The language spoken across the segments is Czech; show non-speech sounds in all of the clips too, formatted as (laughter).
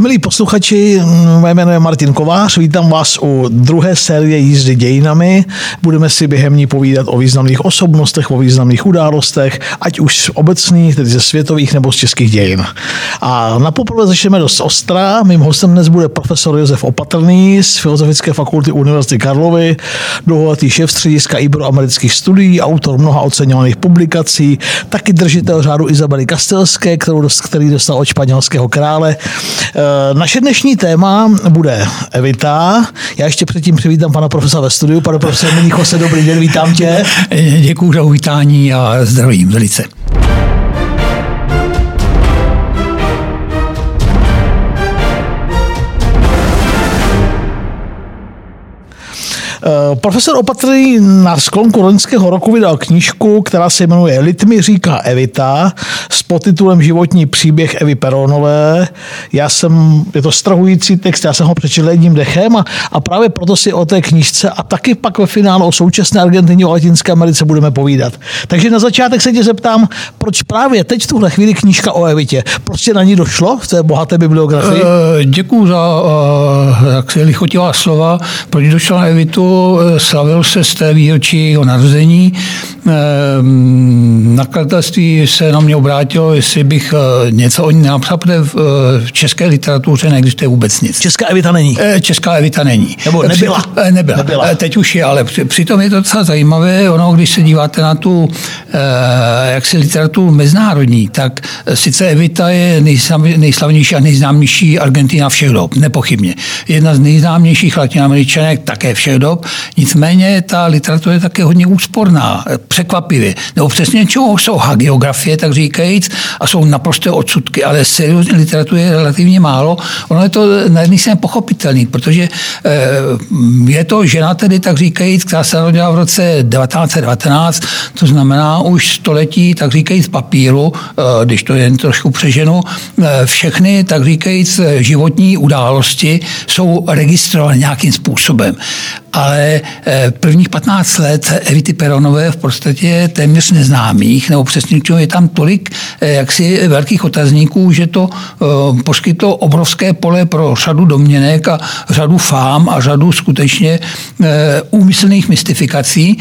Milí posluchači, moje jméno je Martin Kovář, vítám vás u druhé série jízdy dějinami. Budeme si během ní povídat o významných osobnostech, o významných událostech, ať už z obecných, tedy ze světových nebo z českých dějin. A na poprvé začneme dost ostrá. Mým hostem dnes bude profesor Josef Opatrný z Filozofické fakulty Univerzity Karlovy, dlouholetý šéf střediska iberoamerických studií, autor mnoha oceňovaných publikací, taky držitel řádu Izabely Kastelské, kterou, který dostal od španělského krále. Eh, naše dnešní téma bude Evita. Já ještě předtím přivítám pana profesora ve studiu. Pane profesor Minicho, se dobrý den, vítám tě. Děkuji za uvítání a zdravím velice. Profesor Opatrný na sklonku loňského roku vydal knížku, která se jmenuje Litmi říká Evita s podtitulem Životní příběh Evy Peronové. Já jsem, je to strahující text, já jsem ho přečetl jedním dechem a, a právě proto si o té knížce a taky pak ve finále o současné Argentině o Latinské Americe budeme povídat. Takže na začátek se tě zeptám, proč právě teď v tuhle chvíli knížka o Evitě? Proč na ní došlo v té bohaté bibliografii? Eh, Děkuji za uh, jak se lichotivá slova. Proč došlo na Evitu? Eh, slavil se z té výročí jeho narození. Eh, nakladatelství se na mě obrátilo, jestli bych eh, něco o ní napsal, protože v české literatuře neexistuje vůbec nic. Česká Evita není? Česká Evita není. Nebo nebyla? Nebyla. nebyla. Teď už je, ale přitom je to docela zajímavé. Ono, když se díváte na tu jaksi literaturu mezinárodní, tak sice Evita je nejslavnější a nejznámější Argentina všech dob, nepochybně. Jedna z nejznámějších latinoameričanek také všech dob. Nicméně ta literatura je také hodně úsporná, překvapivě. Nebo přesně čeho jsou hagiografie, tak říkajíc, a jsou naprosté odsudky, ale seriózní literatury je relativně málo. Ono je to na jedné straně pochopitelný, protože eh, je to žena tedy, tak říkajíc, která se narodila v roce 1919, to znamená už století, tak říkajíc, papíru, eh, když to jen trošku přeženu, eh, všechny, tak říkajíc, životní události jsou registrované nějakým způsobem ale eh, prvních 15 let Evity Peronové v podstatě téměř neznámých, nebo přesně je tam tolik eh, jaksi velkých otazníků, že to eh, poskytlo obrovské pole pro řadu domněnek a řadu fám a řadu skutečně úmyslných mystifikací.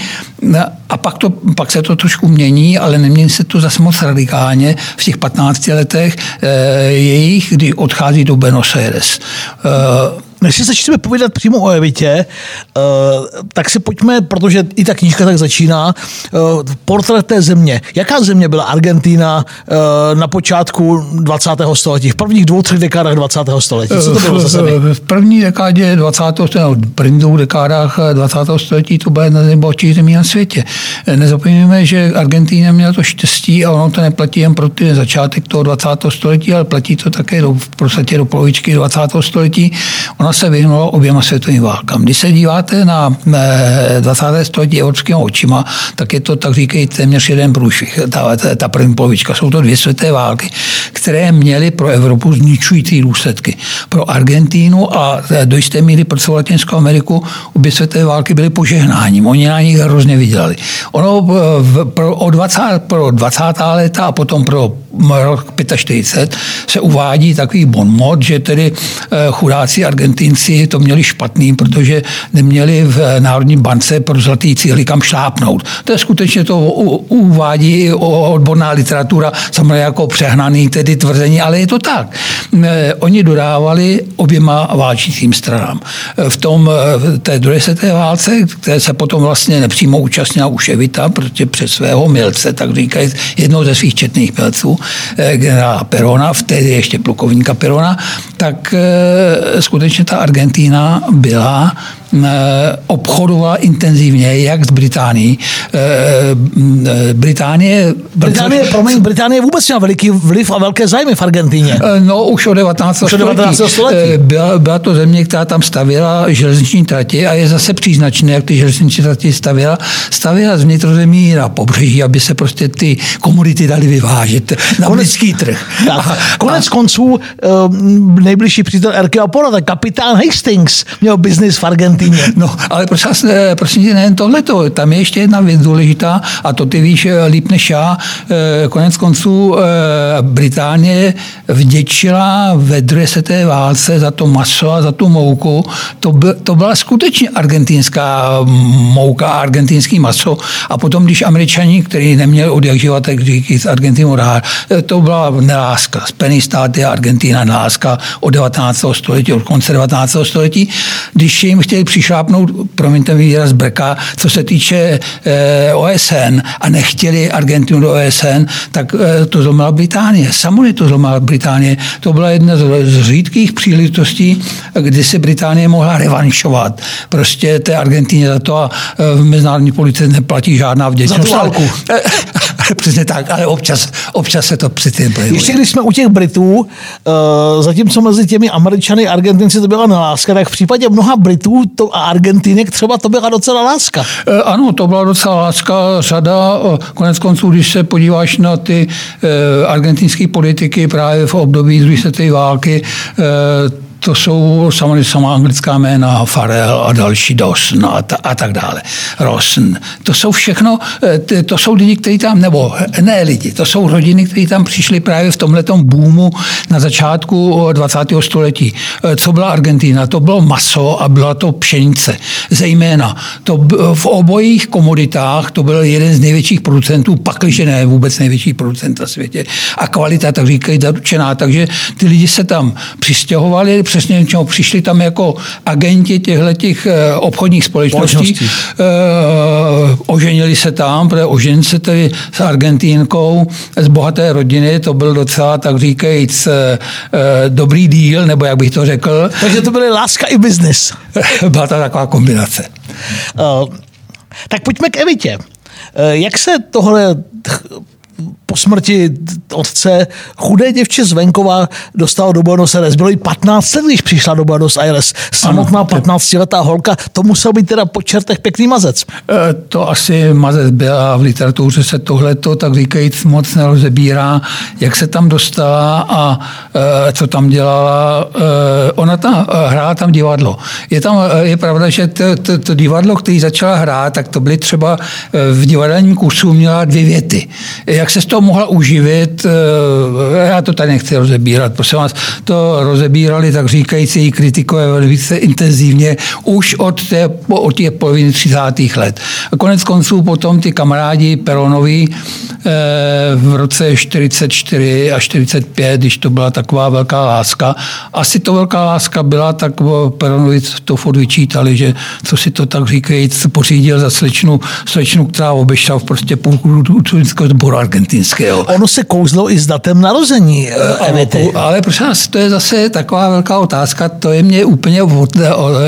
A pak, to, pak se to trošku mění, ale nemění se to zase moc radikálně v těch 15 letech jejich, kdy odchází do Buenos Aires než si začneme povídat přímo o Evitě, uh, tak si pojďme, protože i ta knížka tak začíná, uh, portrét té země. Jaká země byla Argentina uh, na počátku 20. století, v prvních dvou, třech dekádách 20. století? Co to bylo za zemi? V první dekádě 20. století, v prvních dvou dekádách 20. století to byla jedna z nejbohatších zemí na světě. Nezapomínáme, že Argentina měla to štěstí a ono to neplatí jen pro ty začátek toho 20. století, ale platí to také do, v podstatě do polovičky 20. století. Ona ona se vyhnula oběma světovým válkám. Když se díváte na 20. Eh, století evropskými očima, tak je to, tak říkají, téměř jeden průšvih, ta, ta, ta první polovička. Jsou to dvě světové války, které měly pro Evropu zničující důsledky. Pro Argentínu a do jisté míry pro celou Latinskou Ameriku obě světové války byly požehnáním. Oni na nich hrozně vydělali. Ono v, pro, o 20, pro 20. léta a potom pro rok 45 se uvádí takový bonmot, že tedy eh, chudáci Argentinci to měli špatný, protože neměli v Národní bance pro zlatý cíly kam šlápnout. To je skutečně to uvádí odborná literatura, samozřejmě jako přehnaný tedy tvrzení, ale je to tak. Eh, oni dodávali oběma válčícím stranám. V tom v té druhé světové válce, které se potom vlastně nepřímo účastnila už Evita, protože přes svého milce, tak říkají, jednou ze svých četných milců, Eh, generála Perona, vtedy ještě plukovníka Perona, tak eh, skutečně ta Argentína byla Eh, obchodovala intenzivně, jak s Británií. Eh, eh, Británie... Británie, promiň, Británie vůbec měla veliký vliv a velké zájmy v Argentíně. No, už od 19. Už od 19. století. Byla, byla to země, která tam stavěla železniční tratě a je zase příznačné, jak ty železniční tratě stavěla. Stavěla z vnitrozemí na pobřeží, aby se prostě ty komodity dali vyvážet na konec, britský trh. Tak, a, konec a, konců nejbližší přítel Erkela Pora, tak kapitán Hastings měl biznis v Argentině Argentíně. No, ale prosím, prosím tě, nejen tohleto, tam je ještě jedna věc důležitá a to ty víš líp než já. Konec konců Británie vděčila ve druhé světové válce za to maso a za tu mouku. To, by, to byla skutečně argentinská mouka, argentinský maso. A potom, když američani, který neměli od jak živa, tak říkají z Argentinu rád, to byla neláska. Spojený státy a Argentina neláska od 19. století, od konce 19. století. Když jim chtěli přišlápnout, promiňte mi výraz breka, co se týče eh, OSN a nechtěli Argentinu do OSN, tak eh, to zlomila Británie. Samony to zlomila Británie. To byla jedna z, z řídkých příležitostí, kdy se Británie mohla revanšovat. Prostě té Argentině za to a eh, v mezinárodní politice neplatí žádná vděčnost. Za tu válku. (laughs) Přesně tak, ale občas, občas se to při tím projevuje. Ještě když jsme u těch Britů, uh, zatímco mezi těmi Američany a Argentinci to byla neláska, tak v případě mnoha Britů to, a Argentinek třeba to byla docela láska. Uh, ano, to byla docela láska. Řada, uh, konec konců, když se podíváš na ty uh, argentinské politiky právě v období druhé světové války, uh, to jsou samozřejmě sama anglická jména, Farel a další Dawson a, ta, a tak dále. Rosen. To jsou všechno, eh, to jsou lidi, kteří tam, nebo ne lidi, to jsou rodiny, kteří tam přišli právě v tomhletom boomu na začátku 20. století. Eh, co byla Argentina? To bylo maso a byla to pšenice. Zejména. To v obojích komoditách to byl jeden z největších producentů, pakliže ne vůbec největší producent na světě. A kvalita, tak říkají, zaručená. Takže ty lidi se tam přistěhovali, přesně čemu přišli tam jako agenti těchto těch eh, obchodních společností. společností. Uh, oženili se tam, protože ožen se tedy s Argentínkou z bohaté rodiny, to byl docela, tak říkajíc, uh, dobrý díl, nebo jak bych to řekl. Takže to byly láska i biznis. (laughs) Byla to taková kombinace. Uh, tak pojďme k Evitě. Jak se tohle po smrti otce chudé děvče z venkova dostalo do Buenos Aires. Bylo jí 15 let, když přišla do Buenos Aires. Samotná 15-letá holka, to musel být teda po čertech pěkný mazec. E, to asi mazec byl a v literatuře se tohleto, tak říkajíc, moc nerozebírá, jak se tam dostala a e, co tam dělala. E, ona tam hrála tam divadlo. Je tam, je pravda, že to, to, to divadlo, který začala hrát, tak to byly třeba v divadelním kursu měla dvě věty. Jak se z toho to mohla uživit, eh, já to tady nechci rozebírat, prosím vás, to rozebírali, tak říkající kritikové velice intenzivně už od té, od té poloviny 30. let. A konec konců potom ty kamarádi Peronovi eh, v roce 44 a 45, když to byla taková velká láska, asi to velká láska byla, tak Peronovi to furt vyčítali, že co si to tak říkajíc pořídil za slečnu, slečnu která obešla v prostě půlku sboru argentinského. Ono se kouzlo i s datem narození eh, Evity. Ale prosím vás, to je zase taková velká otázka, to je mě úplně,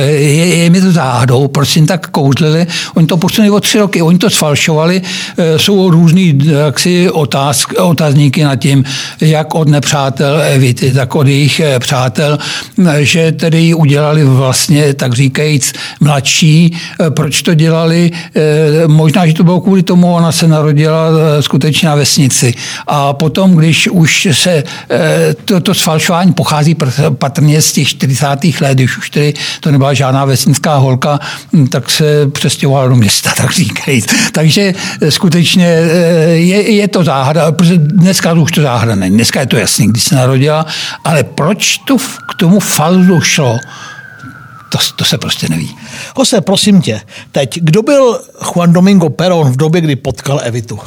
je, je mi to záhadou, proč jim tak kouzlili. Oni to posunuli o tři roky, oni to sfalšovali, eh, jsou různý jaksi otázk, otázníky nad tím, jak od nepřátel Evity, tak od jejich eh, přátel, že tedy ji udělali vlastně, tak říkajíc, mladší. Proč to dělali? Možná, že to bylo kvůli tomu, ona se narodila skutečně na vesnici. A potom, když už se eh, to, to sfalšování pochází patrně z těch 40. let, když už tedy to nebyla žádná vesnická holka, hm, tak se přestěhovala do města, (laughs) tak říkají. Takže eh, skutečně eh, je, je to záhada, protože dneska už to záhada není. Dneska je to jasný, když se narodila, ale proč to k tomu falzu šlo? To, to se prostě neví. Jose, prosím tě, teď, kdo byl Juan Domingo Perón v době, kdy potkal Evitu? Uh,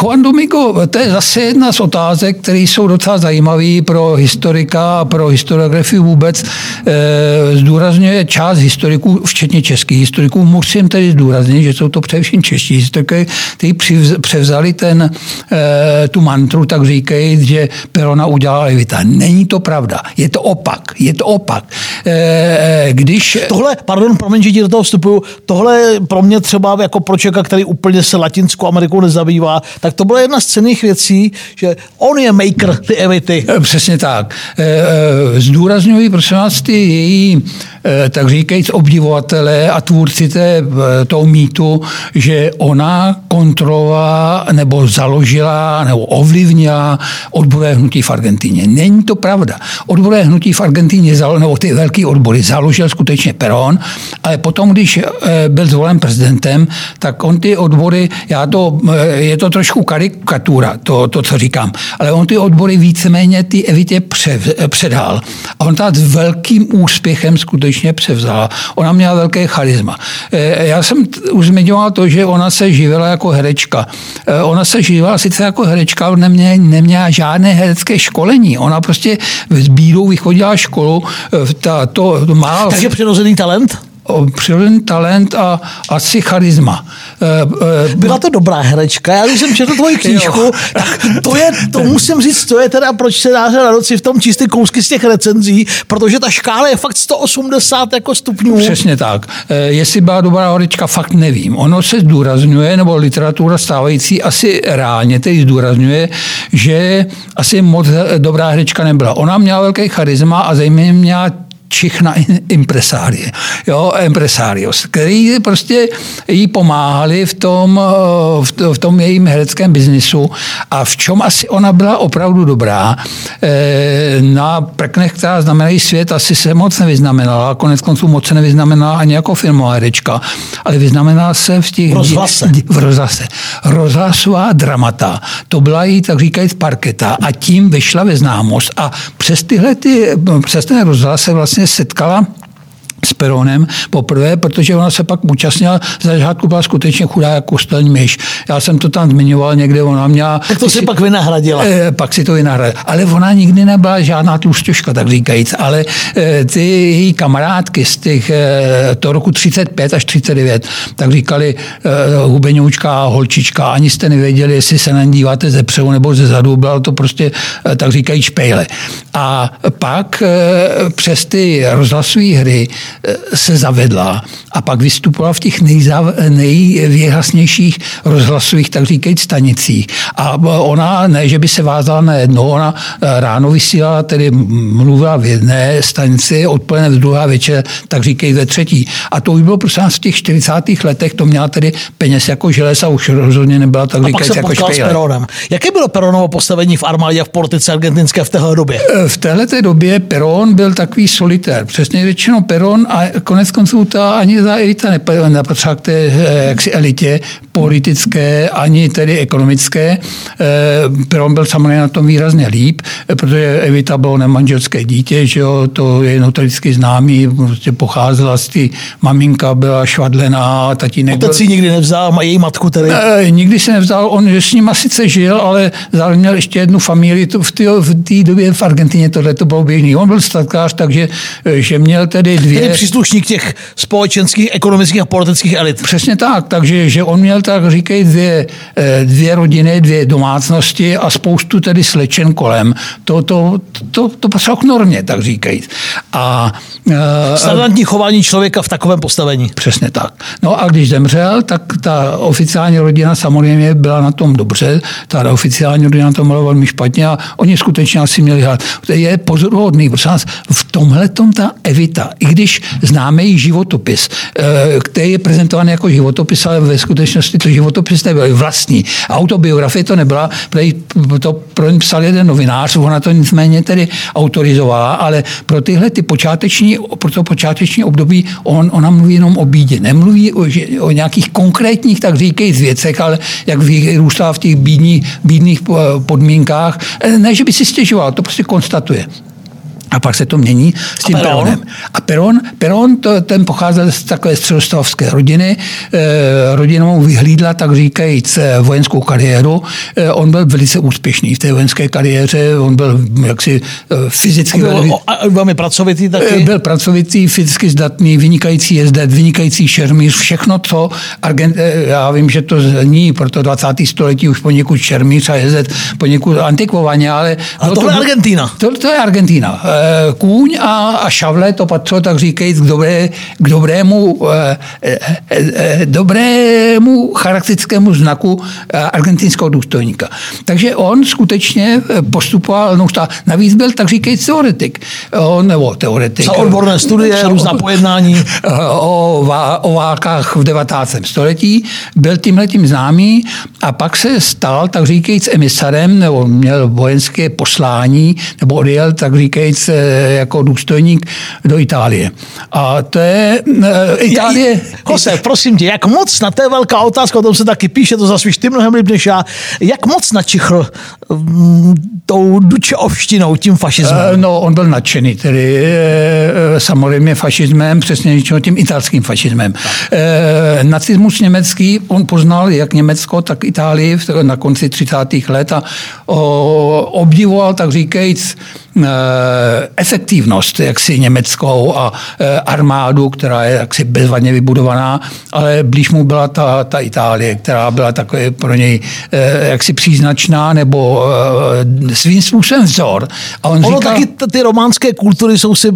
Juan Domingo, to je zase jedna z otázek, které jsou docela zajímavé pro historika a pro historiografii vůbec. Uh, zdůrazňuje část historiků, včetně českých historiků. Musím tedy zdůraznit, že jsou to především čeští historiky, kteří převzali ten, uh, tu mantru, tak říkají, že Perona udělala Evita. Není to pravda. Je to opak. Je to opak. Uh, když... Tohle, pardon, promiň, že ti do toho vstupuju, tohle pro mě třeba jako pro člověka, který úplně se Latinskou Amerikou nezabývá, tak to byla jedna z cených věcí, že on je maker ty evity. Přesně tak. Eh, eh, zdůrazňuji, prosím vás, ty její, tak říkajíc, obdivovatele a tvůrci té, toho mýtu, že ona kontrolovala nebo založila nebo ovlivnila odborové hnutí v Argentině. Není to pravda. Odborové hnutí v Argentině, nebo ty velké odbory, založila držel skutečně Peron, ale potom, když byl zvolen prezidentem, tak on ty odbory, já to, je to trošku karikatura, to, to co říkám, ale on ty odbory víceméně ty Evitě předal. A on tak s velkým úspěchem skutečně převzala. Ona měla velké charisma. Já jsem už zmiňoval to, že ona se živila jako herečka. Ona se živila sice jako herečka, ale neměla, neměla žádné herecké školení. Ona prostě s bídou vychodila školu. Ta, to, to má... Takže přirozený talent? Přirozený talent a asi charisma. E, e, Byla to dobrá herečka. Já když jsem četl tvoji (laughs) knížku, tak to je, to musím říct, to je teda proč se dá na noci v tom čistý kousky z těch recenzí, protože ta škála je fakt 180 jako stupňů. Přesně tak. E, jestli byla dobrá herečka, fakt nevím. Ono se zdůrazňuje, nebo literatura stávající asi reálně teď zdůrazňuje, že asi moc dobrá herečka nebyla. Ona měla velký charisma a zejména měla čich na impresárie, jo, impresarios, který prostě jí pomáhali v tom, v tom jejím hereckém biznisu a v čem asi ona byla opravdu dobrá. Eh, na prknech, která znamenají svět, asi se moc nevyznamenala, konec konců moc se nevyznamenala ani jako filmová herečka, ale vyznamenala se v těch... Rozhlase. V rozhlase. (laughs) Rozhlasová dramata, to byla jí, tak říkajíc, parketa a tím vyšla ve známost a přes tyhle ty, přes ten rozhlas se vlastně vlastně setkala s Peronem poprvé, protože ona se pak účastnila, za začátku byla skutečně chudá jako kostelní myš. Já jsem to tam zmiňoval někde, ona měla... Tak to si, si pak vynahradila. Eh, pak si to vynahradila. Ale ona nikdy nebyla žádná tlustěžka, tak říkajíc. Ale eh, ty její kamarádky z těch, eh, to roku 35 až 39, tak říkali eh, hubeňoučka, holčička, ani jste nevěděli, jestli se na ní díváte ze přehu nebo ze zadu, bylo to prostě, eh, tak říkají špejle. A pak eh, přes ty rozhlasové hry se zavedla a pak vystupovala v těch nejzav, nejvýhlasnějších rozhlasových, tak říkajíc, stanicích. A ona, ne, že by se vázala na jedno, ona eh, ráno vysílala, tedy mluvila v jedné stanici, odpoledne v druhé večer, tak říkají ve třetí. A to už bylo prostě v těch 40. letech, to měla tedy peněz jako želez a už rozhodně nebyla tak říkajíc jako špejle. Jaké bylo Peronovo postavení v armádě a v politice argentinské v téhle době? Eh, v téhle době Peron byl takový solitér. Přesně řečeno Peron a konec konců ta ani ta elita nepatřila k té eh, jaksi elitě politické, ani tedy ekonomické. Eh, Peron byl samozřejmě na tom výrazně líp, protože Evita bylo nemanželské dítě, že jo, to je notoricky známý, prostě pocházela z té maminka byla švadlená, tatínek Otec si nikdy nevzal, její matku tedy? E, nikdy se nevzal, on s ním sice žil, ale zároveň měl ještě jednu familii, to v té v době v Argentině tohle to bylo běžný. On byl statkář, takže že měl tedy dvě... Tedy příslušník těch společenských, ekonomických a politických elit. Přesně tak, takže že on měl tak říkají dvě, eh, dvě rodiny, dvě domácnosti a spoustu tedy slečen kolem. To, to, to, to patřilo k normě, tak říkají. A eh, Standardní chování člověka v takovém postavení. Přesně tak. No a když zemřel, tak ta oficiální rodina samozřejmě byla na tom dobře, ta oficiální rodina na tom byla velmi špatně a oni skutečně asi měli hrát. To je pozoruhodný, protože v tomhle ta Evita, i když její životopis, eh, který je prezentovaný jako životopis, ale ve skutečnosti to životopis nebyl vlastní. Autobiografie to nebyla, to pro ní psal jeden novinář, ona to nicméně tedy autorizovala, ale pro tyhle ty počáteční, pro to počáteční období on, ona mluví jenom o bídě. Nemluví o, o nějakých konkrétních, tak říkej, věcech, ale jak vyrůstá v těch bídní, bídných podmínkách. Eh, ne, že by si stěžoval, to prostě konstatuje. A pak se to mění s tím a Peronem. A Peron, Peron to, ten pocházel z takové středostavské rodiny. E, rodina mu vyhlídla, tak říkajíc, eh, vojenskou kariéru. E, on byl velice úspěšný v té vojenské kariéře. On byl jaksi fyzicky... Byl, velmi, velmi pracovitý taky? Byl pracovitý, fyzicky zdatný, vynikající jezdec, vynikající šermíř, všechno, co Argent, já vím, že to zní pro to 20. století už poněkud šermíř a jezdec poněkud antikvovaně, ale... A no, to, je Argentina. To, to je Argentina kůň a, a šavle to patřilo, tak říkajíc, k, dobré, k dobrému, eh, eh, eh, dobrému charakteristickému znaku argentinského důstojníka. Takže on skutečně postupoval, no navíc byl tak říkajíc teoretik. On, nebo teoretik. Za odborné studie, různá pojednání. (laughs) O, o válkách v 19. století. Byl tímhletím známý a pak se stal, tak říkajíc, emisarem, nebo měl vojenské poslání, nebo odjel, tak říkajíc, jako důstojník do Itálie. A to je Itálie... Jose, prosím tě, jak moc na té velká otázka, o tom se taky píše, to zase ty mnohem líp než já, jak moc načichl um, tou dučeovštinou, tím fašismem? No, on byl nadšený, tedy samozřejmě fašismem, přesně tím italským fašismem. E, nacismus německý, on poznal jak Německo, tak Itálii na konci 30. let a obdivoval, tak říkajíc, efektivnost jaksi německou a e, armádu, která je jaksi bezvadně vybudovaná, ale blíž mu byla ta, ta Itálie, která byla takový pro něj e, jaksi příznačná nebo svým způsobem vzor. A on ono říkal, taky ty románské kultury jsou si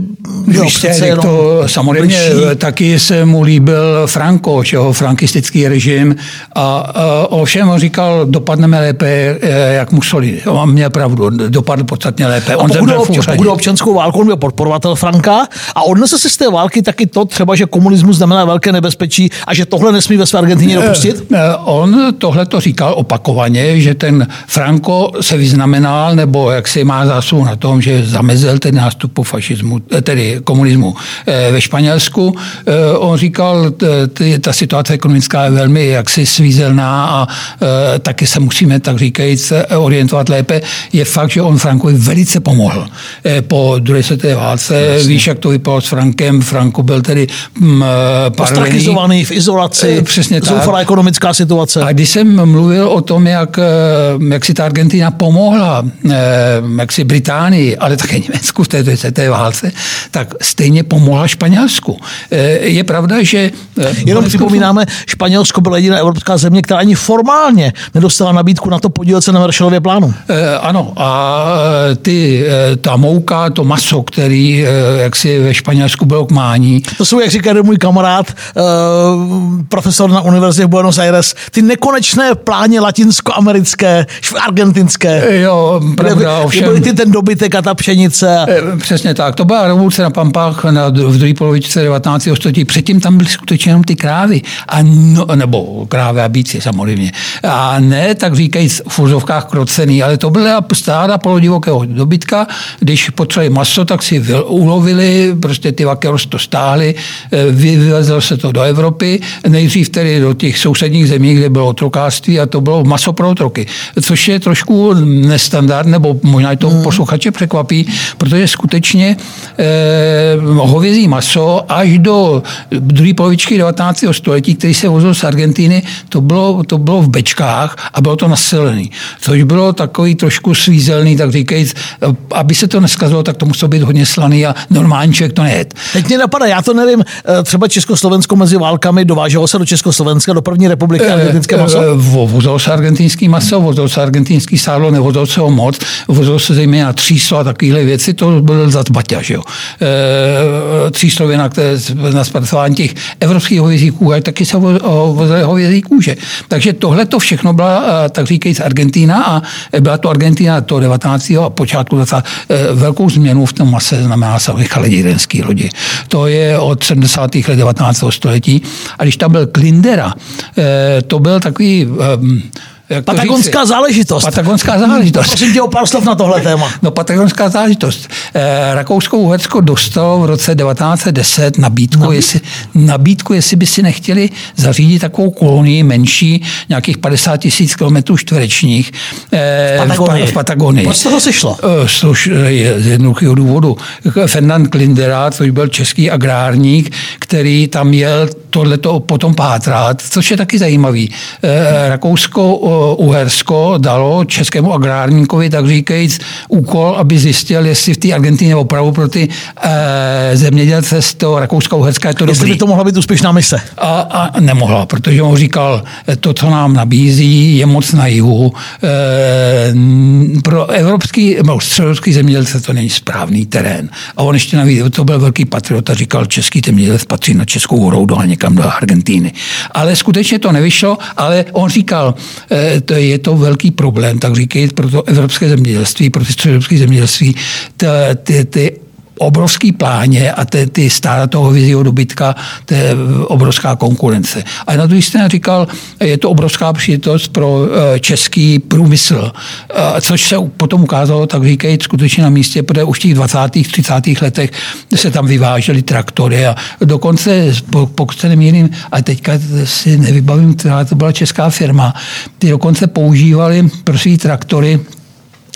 jo, přece to samozřejmě bližší. taky se mu líbil Franco, čeho frankistický režim a, a ovšem on říkal, dopadneme lépe eh, jak Mussolini. On měl pravdu, dopadl podstatně lépe. On pokud, obč- pokud občanskou válku, on byl podporovatel Franka a odnesl si z té války taky to třeba, že komunismus znamená velké nebezpečí a že tohle nesmí ve své Argentině eh, dopustit? Eh, on tohle to říkal opakovaně, že ten Franco se vyznamenal, nebo jak si má zásluhu na tom, že zamezil ten nástup fašismu, tedy komunismu ve Španělsku. On říkal, ta situace ekonomická je velmi jaksi svízelná a taky se musíme, tak říkajíc, orientovat lépe. Je fakt, že on Frankovi velice pomohl e, po druhé světové válce. Jasně. Víš, jak to vypadalo s Frankem. Franko byl tedy mm, Ostrakizovaný v izolaci, e, přesně zoufalá ekonomická situace. A když jsem mluvil o tom, jak, jak si ta Argentina pomohla, jak si Británii, ale také Německu v té, té válce, tak stejně pomohla Španělsku. Je pravda, že... Jenom připomínáme, Španělsko byla jediná evropská země, která ani formálně nedostala nabídku na to podílet se na Marshallově plánu. Ano, a eh, ty, eh, ta mouka, to maso, který jak si ve Španělsku bylo k mání. To jsou, jak říká můj kamarád, profesor na univerzitě v Buenos Aires, ty nekonečné pláně latinskoamerické, argentinské. Jo, pravda, ovšem. Byly ty ten dobytek a ta pšenice. Přesně tak. To byla revoluce na Pampách na, v druhé polovičce 19. století. Předtím tam byly skutečně jenom ty krávy. A no, nebo krávy a bíci samozřejmě. A ne, tak říkají v úzovkách krocený, ale to byla stáda polodivokého dobytka. Když potřebovali maso, tak si ulovili, prostě ty vakeros to stáhli, eh, vyvezlo se to do Evropy, nejdřív tedy do těch sousedních zemí, kde bylo otrokářství a to bylo maso pro otroky. Což je trošku nestandard, nebo možná to hmm. posluchače překvapí, protože skutečně eh, hovězí maso až do druhé polovičky 19. století, který se vozil z Argentiny, to bylo, to bylo v bečkách a bylo to naselený. Což bylo takový trošku svízelný, tak říkajíc, aby se to neskazilo, tak to muselo být hodně slaný a normální člověk to nejet. Teď mě napadá, já to nevím, eh, třeba Československo mezi válkami dováželo se do Československa, do první republiky eh, argentinské maso? Eh, vozilo se argentinský maso, vozilo se argentinský sádlo, nevozilo se ho moc, vozilo se zejména tříslo a takovéhle věci, to byl za baťa, že jo. Tříslovina, které na zpracování těch evropských hovězích kůže, taky se vozily hovězí kůže. Takže tohle to všechno byla, tak říkajíc, Argentína a byla to Argentína to 19. a počátku 20. Eh, velkou změnu v tom mase znamená se chladírenský lodi. To je od 70. let 19. století. A když tam byl Klindera, eh, to byl takový jak Patagonská říci? záležitost. Patagonská záležitost. Prosím tě o pár slov na tohle (laughs) téma. No, patagonská záležitost. Eh, Rakousko-Uhersko dostalo v roce 1910 nabídku, Nabíd? jestli, nabídku, jestli by si nechtěli zařídit takovou kolonii menší, nějakých 50 tisíc kilometrů čtverečních eh, v Patagonii. V Patagonii. Proč to sešlo? Eh, z jednoduchého důvodu. Fernand Klindera, což byl český agrárník, který tam jel tohleto potom pátrat, což je taky zajímavý. Eh, Rakousko Uhersko dalo českému agrárníkovi, tak říkajíc, úkol, aby zjistil, jestli v té Argentině opravdu pro ty e, zemědělce z toho Rakouska-Uherska je to jestli dobrý. by to mohla být úspěšná mise. A, a nemohla, protože on říkal, to, co nám nabízí, je moc na jihu. E, pro evropský, no, středovský zemědělce to není správný terén. A on ještě navíc, to byl velký patriot a říkal, český zemědělec patří na Českou roudu a někam do Argentíny. Ale skutečně to nevyšlo, ale on říkal, To je to velký problém, tak říkají pro to evropské zemědělství, pro ty středoevropské zemědělství, ty, ty, ty obrovský pláně a ty, ty stáda toho vizího dobytka, to je obrovská konkurence. A na druhé straně říkal, je to obrovská příležitost pro eh, český průmysl, eh, což se potom ukázalo, tak říkají, skutečně na místě, protože už v těch 20. 30. letech se tam vyvážely traktory a dokonce, pokud se nemýlím, a teďka si nevybavím, která to byla česká firma, ty dokonce používali pro svý traktory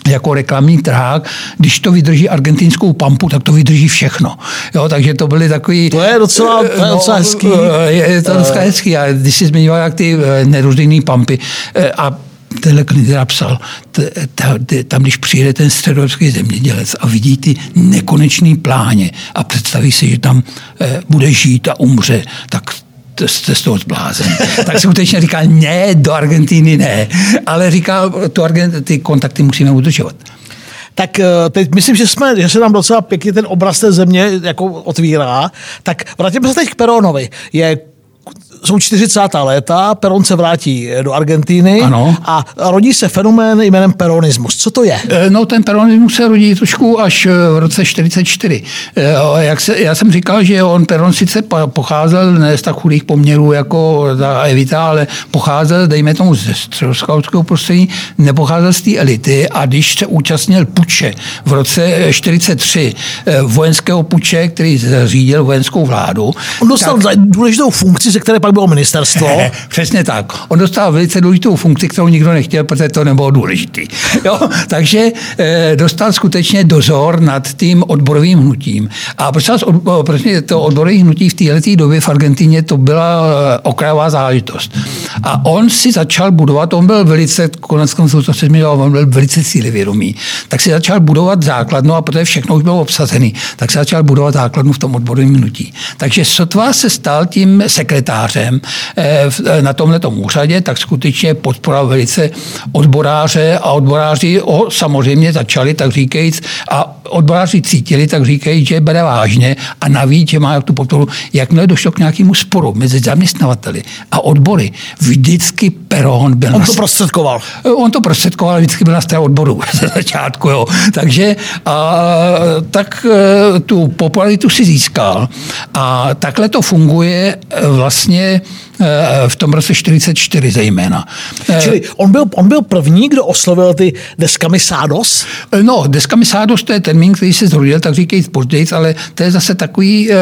jako reklamní trhák, když to vydrží argentinskou pampu, tak to vydrží všechno. Jo, takže to byly takový... To je docela, to je no, docela hezký. Je, je to docela hezký. A když si zmiňoval jak ty eh, nerozdělné pampy a tenhle kniha psal, tam, když přijede ten středoevropský zemědělec a vidí ty nekonečný pláně a představí si, že tam eh, bude žít a umře, tak jste z toho zblázen. tak skutečně říká, ne, do Argentíny ne. Ale říká, tu Argent, ty kontakty musíme udržovat tak eh, teď myslím, že, jsme, že se nám docela pěkně ten obraz té země jako otvírá. Tak vrátíme se teď k Peronovi. Je jsou 40. léta, Peron se vrátí do Argentíny ano. a rodí se fenomén jménem peronismus. Co to je? Eh, no ten peronismus se rodí trošku až eh, v roce 44. Eh, jak se, já jsem říkal, že on Peron sice pocházel ne z tak chudých poměrů jako ta Evita, ale pocházel, dejme tomu, ze středoskautského prostředí, nepocházel z té elity a když se účastnil puče v roce 43 vojenského puče, který řídil vojenskou vládu. On dostal tak, důležitou funkci, ze které pak bylo ministerstvo. (laughs) Přesně tak. On dostal velice důležitou funkci, kterou nikdo nechtěl, protože to nebylo důležitý. (laughs) Jo? Takže e, dostal skutečně dozor nad tím odborovým hnutím. A prostě, prostě to odborové hnutí v této době v Argentině to byla eh, okrajová záležitost. A on si začal budovat, on byl velice, konec konců, to se zmiňoval, on byl velice cílevědomý, tak si začal budovat základnu a protože všechno už bylo obsazený, tak se začal budovat základnu v tom odborovém hnutí. Takže sotva se stal tím sekretářem odborářem eh, eh, na tomhle úřadě, tak skutečně podporoval velice odboráře a odboráři ho samozřejmě začali, tak říkajíc, a odboráři cítili, tak říkají, že bere vážně a navíc, že má tu podporu. Jakmile došlo k nějakému sporu mezi zaměstnavateli a odbory, vždycky Peron byl... On to prostředkoval. Eh, on to prostředkoval, vždycky byl na straně odboru (laughs) ze začátku. Jo. Takže a, tak tu popularitu si získal a takhle to funguje vlastně Eh, v tom roce 44 zejména. Eh, Čili on byl, on byl první, kdo oslovil ty descamisados? Eh, no, descamisados to je termín, který se zrodil, tak říkají později, ale to je zase takový e,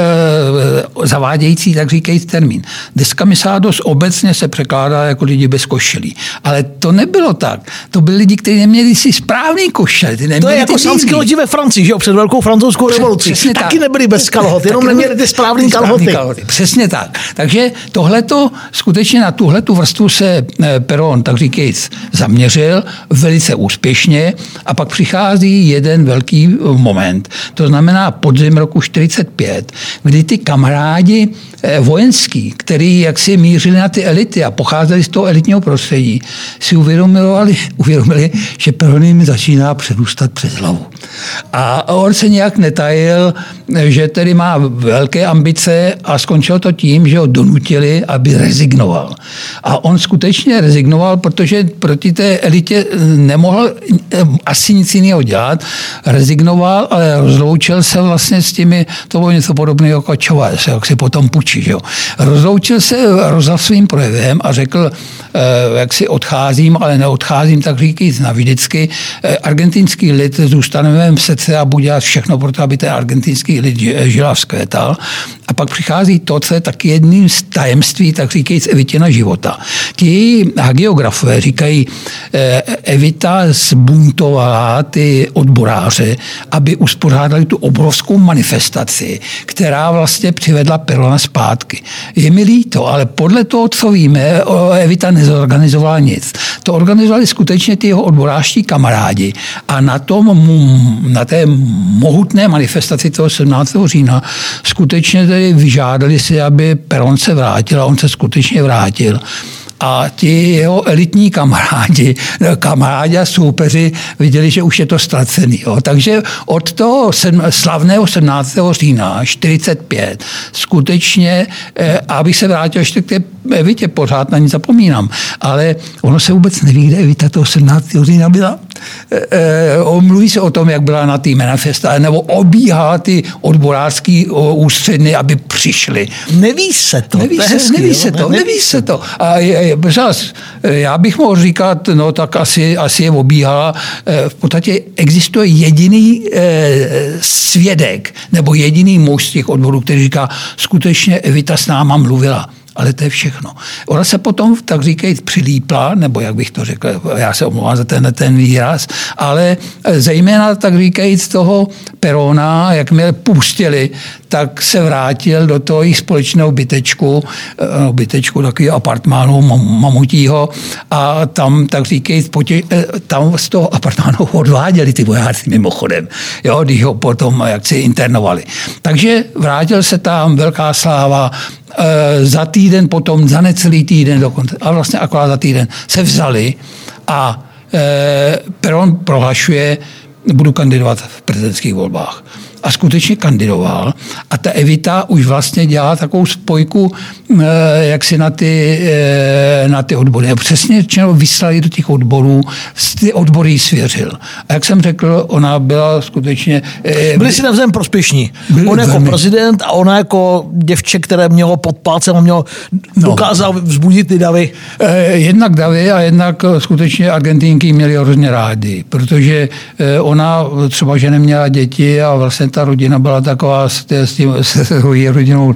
zavádějící, tak říkají termín. Descamisados obecně se překládá jako lidi bez košelí. Ale to nebylo tak. To byli lidi, kteří neměli si správný košel. Ty to je jako sanské lodi ve Francii, že jo, před velkou francouzskou revolucí. Přesně Taky tak. nebyli bez kalhot, jenom neměli ty správné kalhoty. kalhoty. Přesně tak. Takže skutečně na tuhle tu vrstvu se eh, Peron, tak říkajíc, zaměřil velice úspěšně a pak přichází jeden velký eh, moment. To znamená podzim roku 45, kdy ty kamarádi eh, vojenský, který jak si mířili na ty elity a pocházeli z toho elitního prostředí, si uvědomili, (laughs) uvědomili že Peron jim začíná přerůstat přes hlavu. A on se nějak netajil, že tedy má velké ambice a skončilo to tím, že ho donutili, aby rezignoval. A on skutečně rezignoval, protože proti té elitě nemohl eh, asi nic jiného dělat. Rezignoval, ale rozloučil se vlastně s těmi, to bylo něco podobného jako Čovás, jak si potom pučí. Že. Rozloučil se rozhal svým projevem a řekl, eh, jak si odcházím, ale neodcházím, tak říkají navždycky. Eh, argentinský lid zůstane v mém srdce a bude dělat všechno pro to, aby ten argentinský lid žil a. A pak přichází to, co je taky jedním z tajemství, tak říkají, Evitina života. Ti hagiografové říkají, eh, Evita zbuntovala ty odboráře, aby uspořádali tu obrovskou manifestaci, která vlastně přivedla Perona zpátky. Je mi líto, ale podle toho, co víme, Evita nezorganizovala nic. To organizovali skutečně ty jeho odborářští kamarádi a na, tom, na té mohutné manifestaci toho 17. října skutečně tedy vyžádali si, aby Peron se vrátil a on se skutečně vrátil a ti jeho elitní kamarádi, (laughs) kamarádi a soupeři viděli, že už je to ztracený. Jo. Takže od toho slavného 17. října 45 skutečně, eh, abych se vrátil ještě k té Evitě pořád na ní zapomínám, ale ono se vůbec neví, kde Evita toho 17. října byla. E, e, mluví se o tom, jak byla na té manifesta, nebo obíhá ty odborářský ústředny, aby přišli. Neví se to. Neví, to se, hezký, neví se to, neví, neví se to. A je, je, já bych mohl říkat, no tak asi, asi je obíhala. E, v podstatě existuje jediný svědek, nebo jediný muž z těch odborů, který říká, skutečně Evita s náma mluvila ale to je všechno. Ona se potom, tak říkají, přilípla, nebo jak bych to řekl, já se omlouvám za ten, ten výraz, ale zejména, tak říkají, z toho Perona, jak mě pustili, tak se vrátil do toho jejich společného bytečku, no, bytečku takového apartmánu mamutího a tam, tak říkají, eh, tam z toho apartmánu odváděli ty vojáci mimochodem, jo, když ho potom jak si internovali. Takže vrátil se tam, velká sláva, Eh, za týden potom, za necelý týden dokonce, a vlastně akorát za týden se vzali a eh, Peron prohlašuje, budu kandidovat v prezidentských volbách a skutečně kandidoval. A ta Evita už vlastně dělala takovou spojku eh, jak si na ty, eh, na ty odbory. Přesně řečeno vyslali do těch odborů, ty odbory svěřil. A jak jsem řekl, ona byla skutečně... Eh, byli si navzájem prospěšní. On jako velmi. prezident a ona jako děvče, které mělo pod palcem a mělo, no. dokázal vzbudit ty davy. Jednak davy a jednak skutečně Argentínky měli hrozně rádi, protože ona třeba, že neměla děti a vlastně ta rodina byla taková s, s tím s rodinou,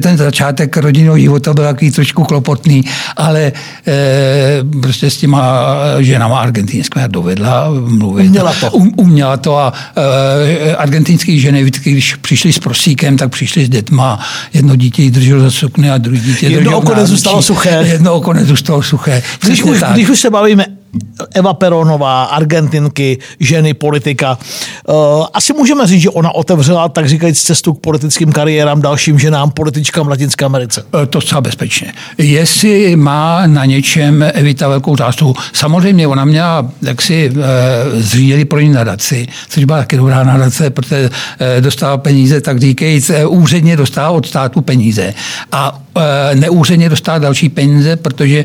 ten začátek rodinného života byl takový trošku klopotný, ale e, prostě s těma ženama argentinskými dovedla mluvit. Uměla to. Um, uměla to a e, argentinské ženy, když přišli s prosíkem, tak přišli s dětma. Jedno dítě drželo za sukny a druhé dítě Jedno oko nezůstalo suché. Jedno oko nezůstalo suché. Když už, když už se bavíme Eva Peronová, Argentinky, ženy, politika. Eh, asi můžeme říct, že ona otevřela, tak říkajíc, cestu k politickým kariérám dalším ženám, političkám v Latinské Americe. Eh, to zcela bezpečně. Jestli má na něčem Evita velkou zásluhu, samozřejmě ona měla, jak si eh, zřídili pro ní nadaci, což byla taky dobrá nadace, protože dostala peníze, tak říkajíc, úředně dostala od státu peníze. A neúředně dostala další peníze, protože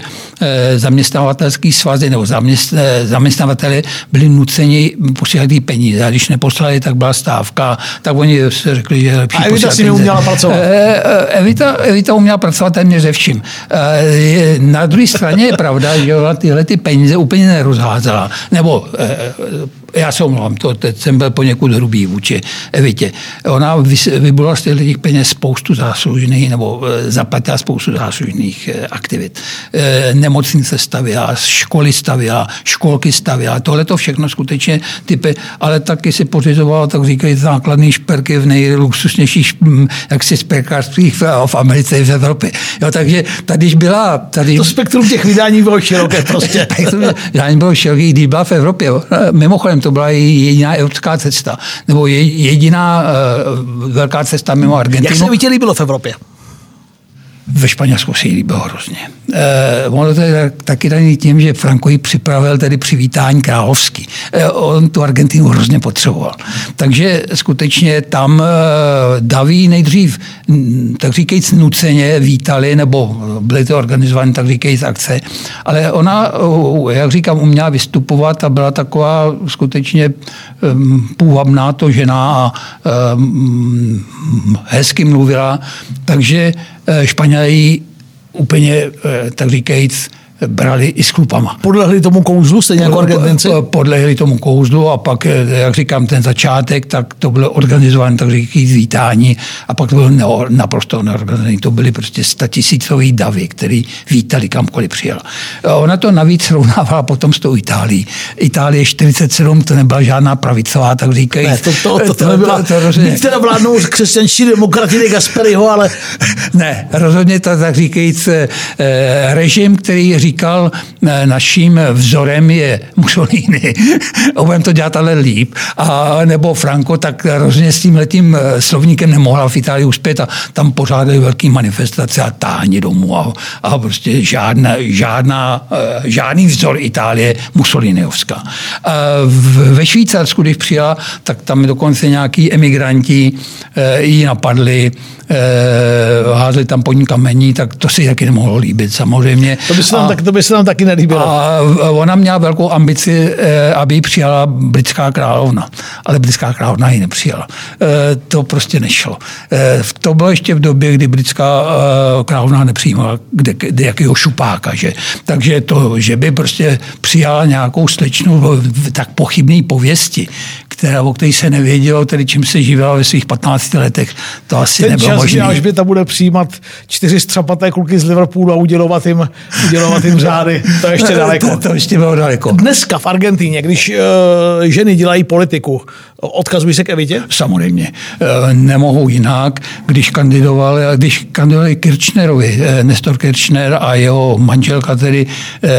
zaměstnavatelský svazy nebo Eh, zaměstnavateli byli nuceni posílat ty peníze. A když neposlali, tak byla stávka, tak oni se řekli, že je lepší A Evita si neuměla pracovat? Eh, eh, Evita, Evita uměla pracovat téměř ze vším. Na druhé straně je pravda, že ona tyhle ty peníze úplně nerozházela. Nebo já se omlouvám, to, teď jsem byl poněkud hrubý vůči Evitě. Ona vybola z těch peněz spoustu záslužných, nebo zaplatila spoustu záslužných aktivit. Nemocnice stavěla, školy stavěla, školky stavěla. Tohle to všechno skutečně typy, ale taky si pořizovala, tak říkají, základní šperky v nejluxusnějších jaksi šperkářství v, v Americe i v Evropě. Jo, takže tady byla... Tady... To spektrum těch vydání bylo široké (laughs) prostě. vydání bylo široké, když byla v Evropě. Jo. Mimochodem, to byla jediná evropská cesta, nebo jediná uh, velká cesta mimo Argentinu. Jak se viděli bylo v Evropě? Ve Španělsku si jí líbilo hrozně. Eh, ono to je taky daný tím, že Franco ji připravil tedy přivítání královský. Eh, on tu Argentinu hrozně potřeboval. Takže skutečně tam eh, Daví nejdřív, tak říkajíc, nuceně vítali, nebo byly to organizovány, tak říkajíc, akce. Ale ona, jak říkám, uměla vystupovat a byla taková skutečně hm, půvabná to žena a hm, hezky mluvila. Takže Španělé úplně, eh, tak říkajíc, brali i s klupama. Podlehli tomu kouzlu, stejně jako Argentinci? Podlehli tomu kouzlu a pak, eh, jak říkám, ten začátek, tak to bylo organizované, tak říkají vítání a pak to bylo neo, naprosto neorganizované. To byly prostě statisícový davy, který vítali kamkoliv přijel. Ona to navíc srovnávala potom s tou Itálií. Itálie 47, to nebyla žádná pravicová, tak říkají. Ne, to, to, to, to, nebyla, to, to, rozhodně... teda vládnou křesťanští demokraty Gasperiho, ale... ne, rozhodně to tak říkajíc eh, režim, který říká, říkal, naším vzorem je Mussolini, (laughs) budeme to dělat ale líp, a nebo Franco, tak rozhodně s tím letím slovníkem nemohla v Itálii uspět a tam pořádali velký manifestace a táhni domů a, a prostě žádná, žádná, žádný vzor Itálie Mussoliniovská. Ve Švýcarsku, když přijela, tak tam dokonce nějaký emigranti ji napadli, házeli tam po ní kamení, tak to si taky nemohlo líbit samozřejmě. To by se nám, a, tak, to by se nám taky nelíbilo. A ona měla velkou ambici, aby ji přijala britská královna, ale britská královna ji nepřijala. To prostě nešlo. To bylo ještě v době, kdy britská královna nepřijímala kde, kde jakého šupáka. Že? Takže to, že by prostě přijala nějakou slečnu v tak pochybné pověsti, která, o které se nevědělo, tedy čím se živila ve svých 15 letech, to asi Ten nebylo čas, možné. až by ta bude přijímat čtyři střapaté kluky z Liverpoolu a udělovat jim, udělovat jim řády, to je ještě (laughs) daleko. To, to ještě bylo daleko. Dneska v Argentíně, když uh, ženy dělají politiku, odkazují se k Evitě? Samozřejmě. Nemohou jinak, když kandidovali, když kandidovali Kirchnerovi, Nestor Kirchner a jeho manželka tedy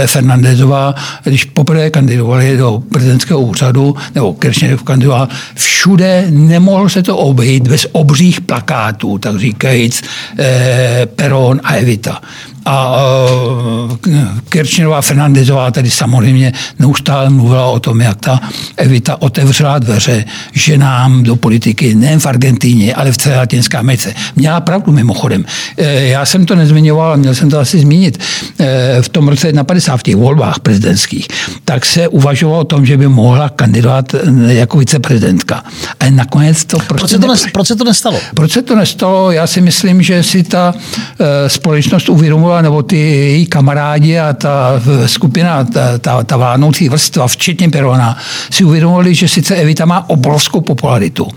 Fernandezová, když poprvé kandidovali do prezidentského úřadu, nebo Kirchnerov kandidoval, všude nemohlo se to obejít bez obřích plakátů, tak říkajíc Peron a Evita. A Kirchnerová Fernandezová tedy samozřejmě neustále mluvila o tom, jak ta Evita otevřela dveře ženám do politiky nejen v Argentíně, ale v celé Latinské Americe. Měla pravdu mimochodem. Já jsem to nezmiňoval, měl jsem to asi zmínit. V tom roce 51 v těch volbách prezidentských, tak se uvažovalo o tom, že by mohla kandidovat jako viceprezidentka. Ale nakonec to prostě... Proč se to, ne, proč se to nestalo? Proč se to nestalo? Já si myslím, že si ta společnost uvědomila nebo ty její kamarádi a ta skupina, ta, ta, ta vládnoucí vrstva, včetně Perona, si uvědomovali, že sice Evita má obrovskou popularitu,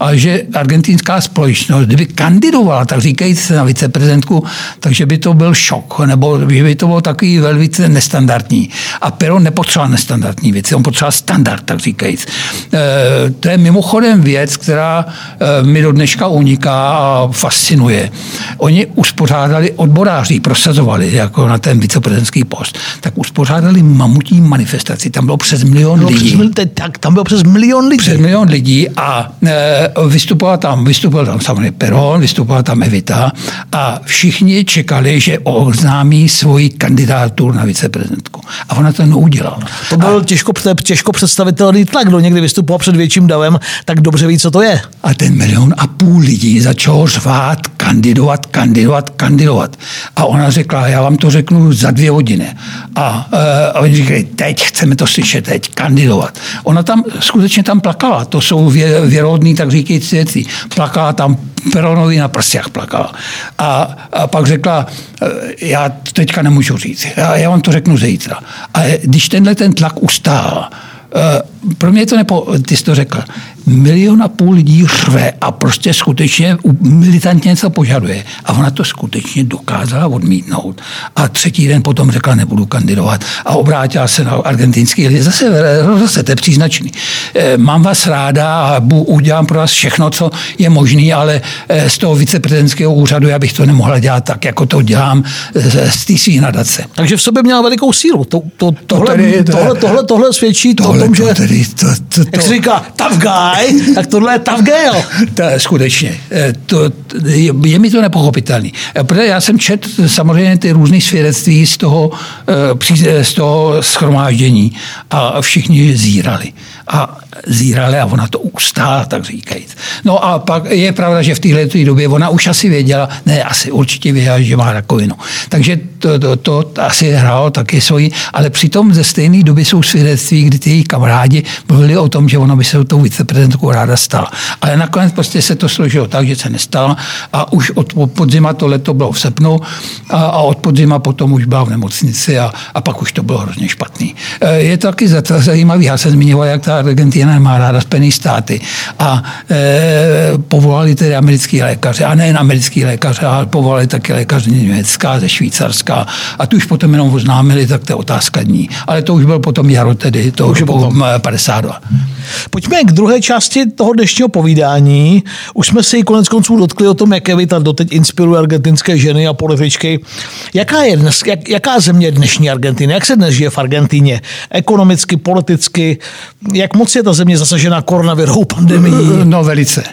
ale že argentinská společnost, kdyby kandidovala, tak říkajíc na viceprezidentku, takže by to byl šok, nebo že by to bylo takový velice nestandardní. A Peron nepotřeboval nestandardní věci, on potřeboval standard, tak říkajíc. E, to je mimochodem věc, která e, mi do dneška uniká a fascinuje. Oni uspořádali odboráři, prosazovali jako na ten viceprezidentský post, tak uspořádali mamutí manifestaci. Tam bylo přes milion bylo lidí. Přes, tak, tam bylo přes milion lidí. Přes milion lidí a e, vystupoval tam, vystupoval tam samozřejmě Peron, vystupovala tam Evita a všichni čekali, že oznámí svoji kandidaturu na viceprezidentku. A ona to neudělala. To byl a, těžko, těžko představitelný tlak. Kdo někdy vystupoval před větším davem, tak dobře ví, co to je. A ten milion a půl lidí začalo řvát, kandidovat, kandidovat, kandidovat. A ona řekla, já vám to řeknu za dvě hodiny. A, a oni říkali, teď chceme to slyšet, teď kandidovat. Ona tam skutečně tam plakala, to jsou vě, věrodný, tak říkající věci. Plakala tam Peronovi na prstech plakala. A, a pak řekla, já teďka nemůžu říct, já, já vám to řeknu zítra. A když tenhle ten tlak ustál, pro mě to nepo, ty jsi to řekl, milion a půl lidí řve a prostě skutečně militantně něco požaduje. A ona to skutečně dokázala odmítnout. A třetí den potom řekla, nebudu kandidovat. A obrátila se na argentinský lidi. Zase, zase to je příznačný. Mám vás ráda a udělám pro vás všechno, co je možné, ale z toho viceprezidentského úřadu já bych to nemohla dělat tak, jako to dělám z té svý nadace. Takže v sobě měla velikou sílu. To, to, tohle, to tady, tohle, tohle, tohle, svědčí tohle, o tom, že... To, to, to, jak se říká, tough guy, tak tohle je tough girl. To je skutečně. To, je, je mi to nepochopitelný. Protože já jsem čet samozřejmě ty různé svědectví z toho, z toho schromáždění a všichni zírali. A zírali a ona to ustála, tak říkajíc. No a pak je pravda, že v téhle době ona už asi věděla, ne, asi určitě věděla, že má rakovinu. Takže to, to, to asi hrálo taky svoji, ale přitom ze stejné doby jsou svědectví, kdy ty její kamarádi mluvili o tom, že ona by se tou viceprezidentkou ráda stala. Ale nakonec prostě se to složilo tak, že se nestala a už od podzima to leto bylo v srpnu a, a od podzima potom už byla v nemocnici a, a pak už to bylo hrozně špatný. Je to taky zajímavý, já jsem zmiňoval, jak ta ta Argentina nemá ráda Spojené státy. A e, povolali tedy americký lékaře, a nejen americký lékaře, ale povolali taky lékaře Německa, ze Švýcarska. A tu už potom jenom oznámili, tak to je otázka dní. Ale to už byl potom jaro tedy, to už, potom 52. Pojďme k druhé části toho dnešního povídání. Už jsme si konec konců dotkli o tom, jak Evita doteď inspiruje argentinské ženy a političky. Jaká je dnes, jak, jaká země je dnešní Argentina? Jak se dnes žije v Argentíně? Ekonomicky, politicky? Jak moc je ta země zasažena koronavirovou pandemií? No velice.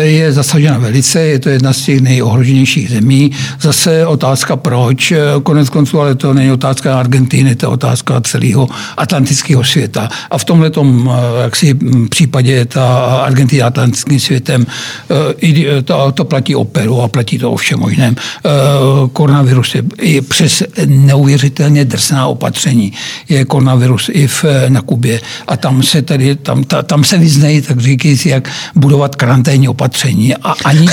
Je zasažena velice, je to jedna z těch nejohroženějších zemí. Zase otázka proč, konec konců, ale to není otázka Argentiny, to je otázka celého atlantického světa. A v tomhle jaksi případě ta Argentina atlantickým světem, to, to platí o Peru a platí to o všem možném. Koronavirus je i přes neuvěřitelně drsná opatření. Je koronavirus i v, na Kubě a tam se tady, tam, ta, tam se vyznají, tak říkají jak budovat karanténní opatření a ani,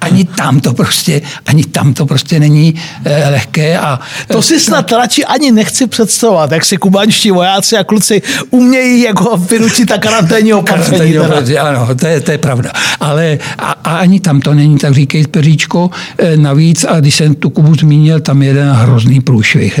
ani tam to prostě, ani tam to prostě není eh, lehké. A, to si snad radši ani nechci představovat, jak si kubanští vojáci a kluci umějí jako vynučit ta karanténní (laughs) opatření. ano, to je, to je pravda. Ale a, a ani tam to není, tak říkají Peříčko. Eh, navíc, a když jsem tu Kubu zmínil, tam je jeden hrozný průšvih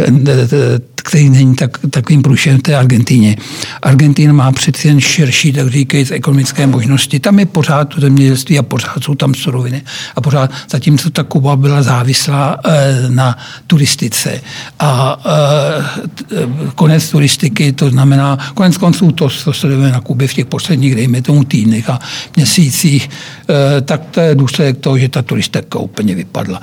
který není tak, takovým průšem v té Argentíně. Argentina má jen širší, tak říkají, ekonomické možnosti. Tam je pořád to zemědělství a pořád jsou tam suroviny. A pořád, zatímco ta Kuba byla závislá e, na turistice. A e, konec turistiky, to znamená, konec konců to, to sledujeme na Kubě v těch posledních, dejme tomu, týdnech a měsících, tak to je důsledek toho, že ta turistika úplně vypadla.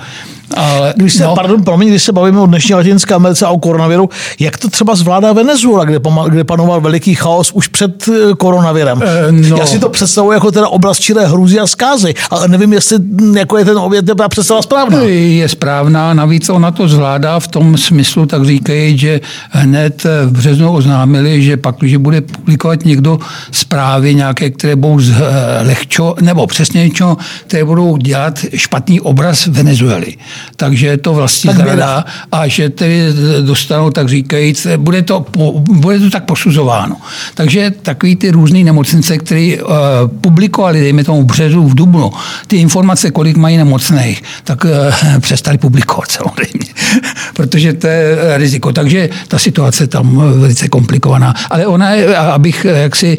Ale, když se, no, pardon, promiň, když se bavíme o dnešní Latinské Americe a o koronaviru, jak to třeba zvládá Venezuela, kde, kde panoval veliký chaos už před eh, koronavirem? E, no. Já si to představuji jako teda oblast čiré hrůzy a zkázy, ale nevím, jestli hm, jako je ten oběd ta představa správná. Je správná, navíc ona to zvládá v tom smyslu, tak říkají, že hned v březnu oznámili, že pak, když bude publikovat někdo zprávy nějaké, které budou z, eh, lehčo, nebo přesně něco, které budou dělat špatný obraz Venezuely takže to vlastně tak zrada a že tedy dostanou, tak říkajíc, bude to, bude to tak posuzováno. Takže takový ty různé nemocnice, které uh, publikovali, dejme tomu v březu, v Dubnu, ty informace, kolik mají nemocných, tak uh, (laughs) přestali publikovat samozřejmě, (laughs) protože to je riziko. Takže ta situace tam velice komplikovaná. Ale ona je, abych jaksi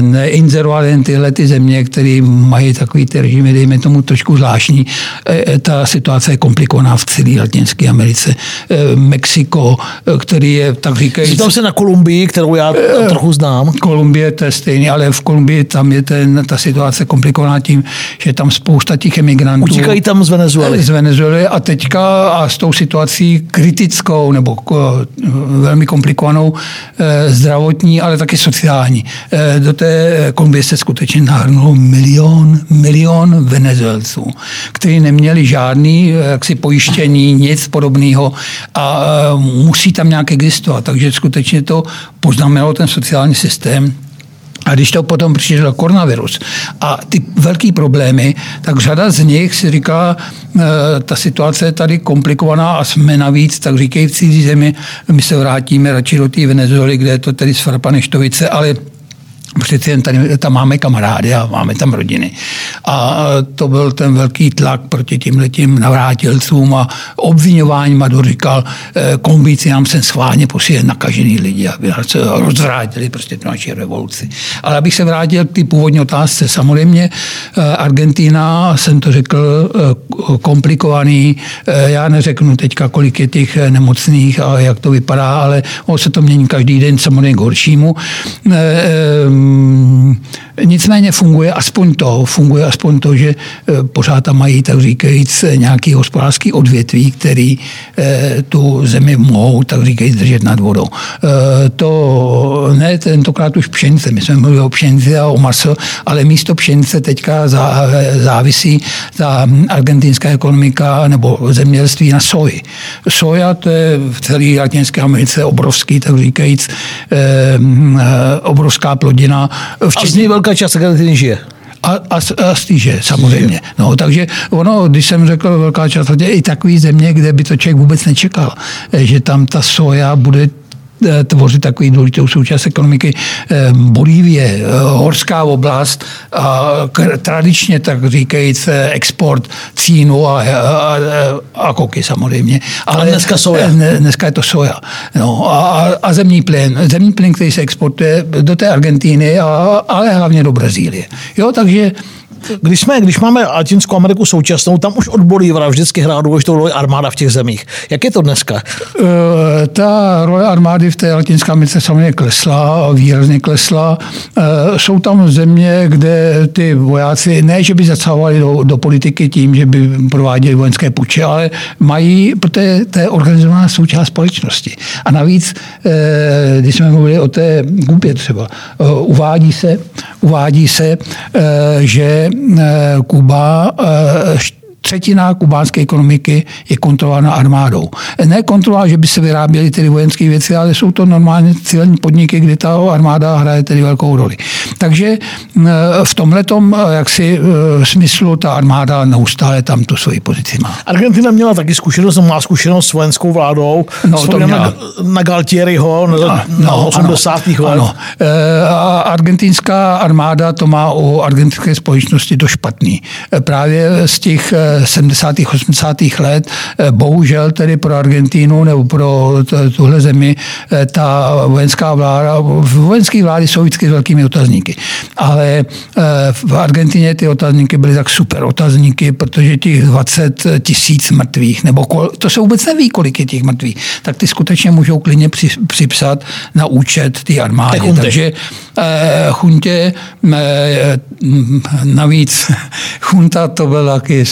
neinzeroval jen tyhle ty země, které mají takový ty režimy, dejme tomu trošku zvláštní, ta situace je komplikovaná v celé Latinské Americe. Eh, Mexiko, eh, který je, tak říkají... Tam se na Kolumbii, kterou já eh, trochu znám. Kolumbie to je stejný, ale v Kolumbii tam je ten, ta situace komplikovaná tím, že tam spousta těch emigrantů... Utíkají tam z Venezuely. Z Venezuely a teďka a s tou situací kritickou nebo velmi komplikovanou zdravotní, ale taky sociální. Do té Kolumbie se skutečně nahrnulo milion, milion Venezuelců, kteří neměli žádný jaksi pojištění, nic podobného a e, musí tam nějak existovat. Takže skutečně to poznamenalo ten sociální systém a když to potom přišel koronavirus a ty velký problémy, tak řada z nich si říká, e, ta situace je tady komplikovaná a jsme navíc, tak říkají v cizí zemi, my se vrátíme radši do té Venezuely, kde je to tedy Svarpa Neštovice, ale Přeci jen tady, tam máme kamarády a máme tam rodiny. A to byl ten velký tlak proti tím letím navrátilcům a obvinování Maduro říkal, eh, kombíci nám sem schválně posílali nakažený lidi, aby nás rozvrátili prostě tu naši revoluci. Ale abych se vrátil k té původní otázce, samozřejmě eh, Argentina, jsem to řekl, eh, komplikovaný, já neřeknu teďka, kolik je těch nemocných a jak to vypadá, ale on se to mění každý den samozřejmě k horšímu 嗯 nicméně funguje aspoň to, funguje aspoň to, že eh, pořád tam mají, tak říkajíc, nějaký hospodářský odvětví, který eh, tu zemi mohou, tak říkajíc, držet nad vodou. Eh, to ne tentokrát už pšenice, my jsme mluvili o pšenici a o maso, ale místo pšenice teďka závisí ta argentinská ekonomika nebo zemědělství na soji. Soja to je v celé Latinské Americe obrovský, tak říkajíc, obrovská plodina. Včetně... Ní velká část Argentiny žije. A, a, a stýže, samozřejmě. No, takže ono, když jsem řekl velká část, i takový země, kde by to člověk vůbec nečekal, že tam ta soja bude tvořit takový důležitou součást ekonomiky. Bolívie, horská oblast, a tradičně tak říkajíc export cínu a, a, a koky samozřejmě. Ale, Ale dneska soja. Dneska je to soja. No, a, a zemní plyn. Zemní plyn, který se exportuje do té Argentíny, a, ale hlavně do Brazílie. Jo, takže když, jsme, když máme Latinskou Ameriku současnou, tam už od Bolívara vždycky hrá důležitou roli armáda v těch zemích. Jak je to dneska? Uh, ta role armády v té Latinské Americe samozřejmě klesla, výrazně klesla. Uh, jsou tam země, kde ty vojáci, ne, že by zasahovali do, do politiky tím, že by prováděli vojenské puče, ale mají, protože to je organizovaná součást společnosti. A navíc, uh, když jsme mluvili o té Kubě třeba, uvádí se, uvádí se že Kuba eh, třetina kubánské ekonomiky je kontrolována armádou. Ne kontrola, že by se vyráběly tedy vojenské věci, ale jsou to normálně civilní podniky, kde ta armáda hraje tedy velkou roli. Takže eh, v tomhle jaksi smyslu ta armáda neustále tam tu svoji pozici má. Argentina měla taky zkušenost, má zkušenost s vojenskou vládou. No, to měla. Na, na Galtieriho no, na, na 80. Ano, let. Ano. A argentinská armáda to má u argentinské společnosti to špatný. Právě z těch 70. 80. let. Eh, bohužel tedy pro Argentínu nebo pro tuhle zemi eh, ta vojenská vláda, vojenské vlády jsou vždycky s velkými otazníky. Ale eh, v Argentině ty otazníky byly tak super otazníky, protože těch 20 tisíc mrtvých, nebo kol, to se vůbec neví, kolik je těch mrtvých, tak ty skutečně můžou klidně při, připsat na účet ty armády. Takže eh, chuntě eh, navíc (laughs) chunta to byl taky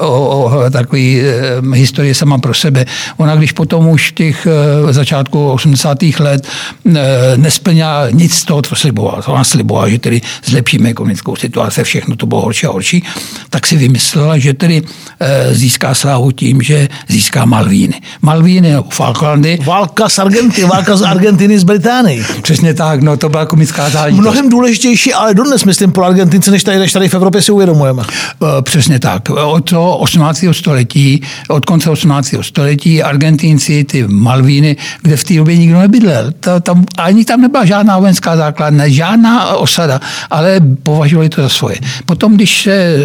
o, o takový e, historie sama pro sebe. Ona, když potom už těch e, začátku 80. let e, nesplňala nic z toho, co slibovala. Ona slibovala, že tedy zlepšíme ekonomickou situaci, všechno to bylo horší a horší, tak si vymyslela, že tedy získá slávu tím, že získá Malvíny. Malvíny, no, Falklandy. Válka z Argentiny, válka z Argentiny z Británii. Přesně tak, no to byla komická záležitost. Mnohem důležitější, ale dodnes, myslím, pro Argentince, než tady, než tady v Evropě si uvědomujeme. Přesně tak. O to 18. století, od konce 18. století Argentinci, ty Malvíny, kde v té době nikdo nebydlel. To, tam, ani tam nebyla žádná vojenská základna, žádná osada, ale považovali to za svoje. Potom, když se e,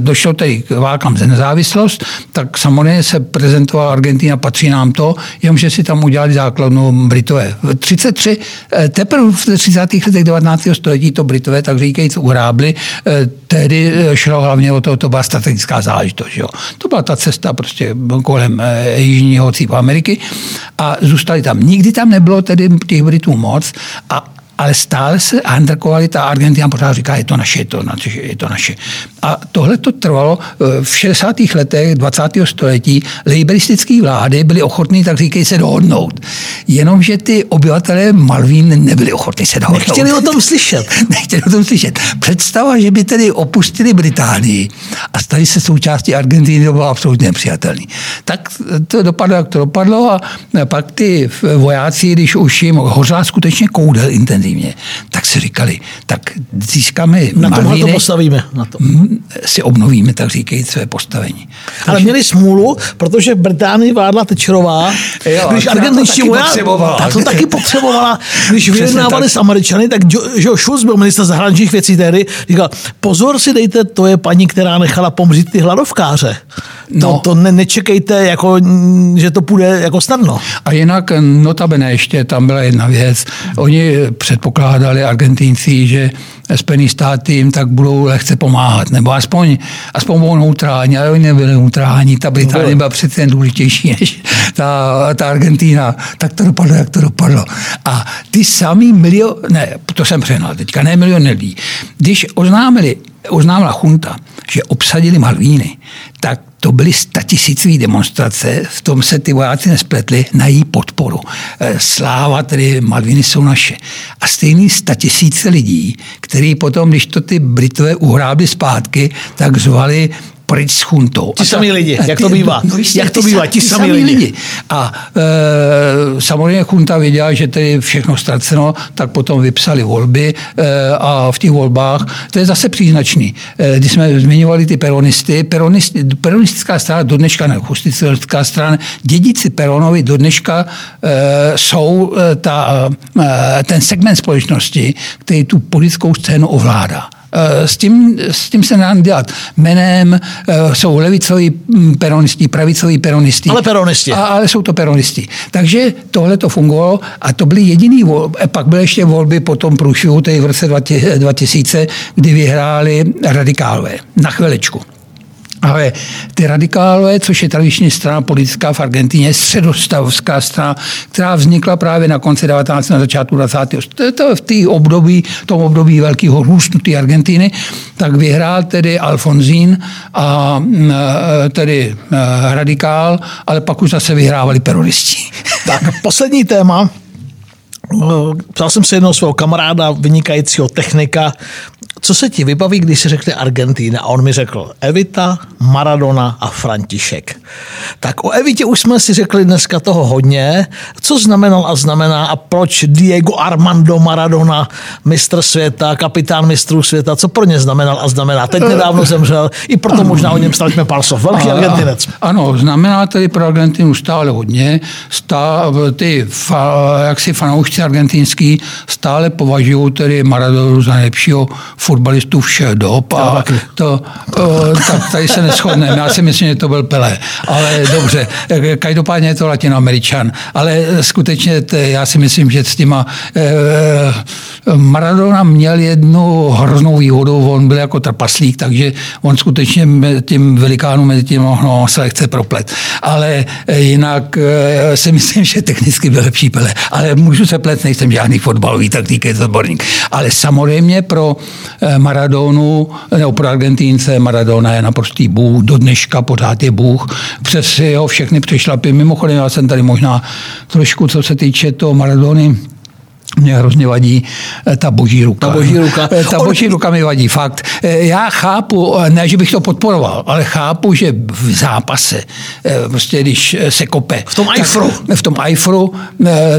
došlo tedy k válkám za nezávislost, tak samozřejmě se prezentovala Argentina, patří nám to, jenomže si tam udělali základnu Britové. V 33, e, teprve v 30. letech 19. století to Britové, tak říkajíc, uhrábli. E, tehdy šlo hlavně o to, to byla strategická záležitost. Jo. To byla ta cesta prostě kolem e, jižního cípu Ameriky a zůstali tam. Nikdy tam nebylo tedy těch Britů moc a ale stále se handrkovali, ta Argentina pořád říká, je to naše, je to naše, je to naše. A tohle to trvalo eh, v 60. letech 20. století. Liberistické vlády byly ochotní, tak říkají, se dohodnout. Jenomže ty obyvatelé Malvín nebyli ochotní se dohodnout. Nechtěli o tom slyšet. (laughs) Nechtěli o tom slyšet. Představa, že by tedy opustili Británii a stali se součástí Argentiny, to bylo absolutně nepřijatelné. Tak to dopadlo, jak to dopadlo a pak ty vojáci, když už jim hořela skutečně koudel intenzivně, intenzivně, tak si říkali, tak získáme Na tomhle to postavíme. Na to. Si obnovíme, tak říkají, své postavení. Ale Takže... měli smůlu, protože v Británii vládla Tečerová, jo, když argentinští vojáci, tak to taky potřebovala. Když vyjednávali s Američany, tak Joe Schulz byl minister zahraničních věcí tehdy, říkal, pozor si dejte, to je paní, která nechala pomřít ty hladovkáře. No. To, to ne, nečekejte, jako, že to půjde jako snadno. A jinak notabene ještě tam byla jedna věc. Oni předpokládali Argentinci, že Spojené státy jim tak budou lehce pomáhat, nebo aspoň, aspoň budou neutrální, ale oni nebyli neutrální, ta Británie byla přece jen důležitější než ta, ta Argentína. Tak to dopadlo, jak to dopadlo. A ty samý milion, ne, to jsem přehnal teďka, ne milion lidí. Když oznámili, oznámila chunta, že obsadili Malvíny, tak to byly statisícové demonstrace, v tom se ty vojáci nespletli na její podporu. Eh, sláva, tedy Malviny jsou naše. A stejný statisíce lidí, který potom, když to ty Britové uhrábli zpátky, tak zvali pryč s chuntou. Ti samí lidi, jak to bývá. No, jistě, jak to bývá, ti, ti samí lidi. lidi. A e, samozřejmě chunta věděla, že tady všechno ztraceno, tak potom vypsali volby e, a v těch volbách, to je zase příznačný. E, když jsme zmiňovali ty peronisty, peronisty peronistická strana do dneška, ne, hustická strana, dědici Peronovi do dneška e, jsou e, ta, e, ten segment společnosti, který tu politickou scénu ovládá. Eh, s tím, s tím se nám dělat. Menem eh, jsou levicoví hm, peronisti, pravicoví peronisti. Ale peronisti. A, ale jsou to peronisti. Takže tohle to fungovalo a to byly jediný volby. Pak byly ještě volby po tom průšvihu, v roce 2000, kdy vyhráli radikálové. Na chviličku. Ale ty radikálové, což je tradiční strana politická v Argentině, středostavská strana, která vznikla právě na konci 19. na začátku 20. To v té období, tom období velkého růstu té Argentiny, tak vyhrál tedy Alfonzín a e, tedy e, radikál, ale pak už zase vyhrávali peronisti. (laughs) Tak, poslední téma. Ptal jsem se jednoho svého kamaráda, vynikajícího technika, co se ti vybaví, když se řekne Argentína? A on mi řekl Evita, Maradona a František. Tak o Evitě už jsme si řekli dneska toho hodně. Co znamenal a znamená a proč Diego Armando Maradona, mistr světa, kapitán mistrů světa, co pro ně znamenal a znamená? Teď nedávno zemřel, i proto možná o něm stavíme pár slov. Velký Argentinec. Ano, znamená tedy pro Argentinu stále hodně. Stále, ty fa, jaksi fanoušci argentinský stále považují tedy Maradonu za nejlepšího fotbalistů všech dob a to, tak tady se neschodneme. Já si myslím, že to byl Pelé. Ale dobře, každopádně je to latinoameričan. Ale skutečně já si myslím, že s těma eh, Maradona měl jednu hroznou výhodu, on byl jako trpaslík, takže on skutečně tím velikánům mezi tím no, se lehce proplet. Ale jinak eh, si myslím, že technicky byl lepší Pele. Ale můžu se plet, nejsem žádný fotbalový taktik, odborník. Ale samozřejmě pro Eh, Maradonu, nebo pro Argentínce Maradona je naprostý bůh, do dneška pořád je bůh, přes jeho všechny přešlapy. Mimochodem, já jsem tady možná trošku, co se týče toho Maradony, mě hrozně vadí eh, ta boží ruka. Ta boží ruka. Eh, ta boží ruka mi vadí, fakt. Eh, já chápu, ne, že bych to podporoval, ale chápu, že v zápase, prostě když se kope. V tom ajfru. V tom ajfru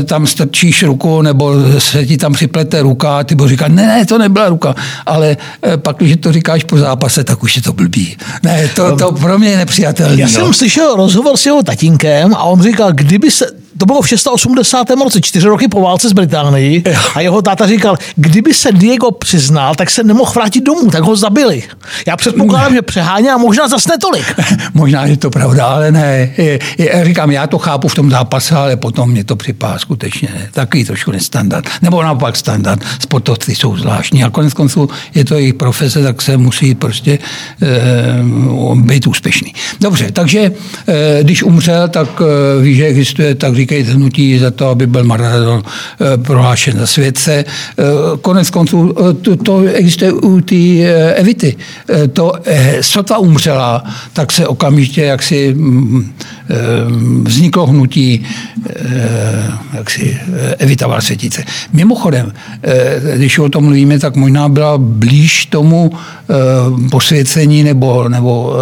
tam strčíš ruku, nebo se ti tam připlete ruka a ty bo říká, ne, ne, to nebyla ruka. Ale pak, když to říkáš po zápase, tak už je to blbý. Ne, to, to pro mě je nepřijatelné. Já jsem no. slyšel rozhovor s jeho tatínkem a on říkal, kdyby se to bylo v 680. roce, čtyři roky po válce s Británií a jeho táta říkal, kdyby se Diego přiznal, tak se nemohl vrátit domů, tak ho zabili. Já předpokládám, že přeháně a možná zase netolik. (laughs) možná je to pravda, ale ne. Je, je, říkám, já to chápu v tom zápase, ale potom mě to připadá skutečně ne. takový trošku nestandard. Nebo naopak standard. Sportovci jsou zvláštní a konec konců je to jejich profese, tak se musí prostě e, být úspěšný. Dobře, takže e, když umřel, tak e, víš, že existuje tak říkají hnutí za to, aby byl Maradon eh, prohlášen za světce. Eh, konec konců eh, to, to existuje u té Evity. To sotva umřela, tak se okamžitě jaksi mm, vzniklo hnutí jaksi Evita světice. Mimochodem, když o tom mluvíme, tak možná byla blíž tomu posvěcení nebo, nebo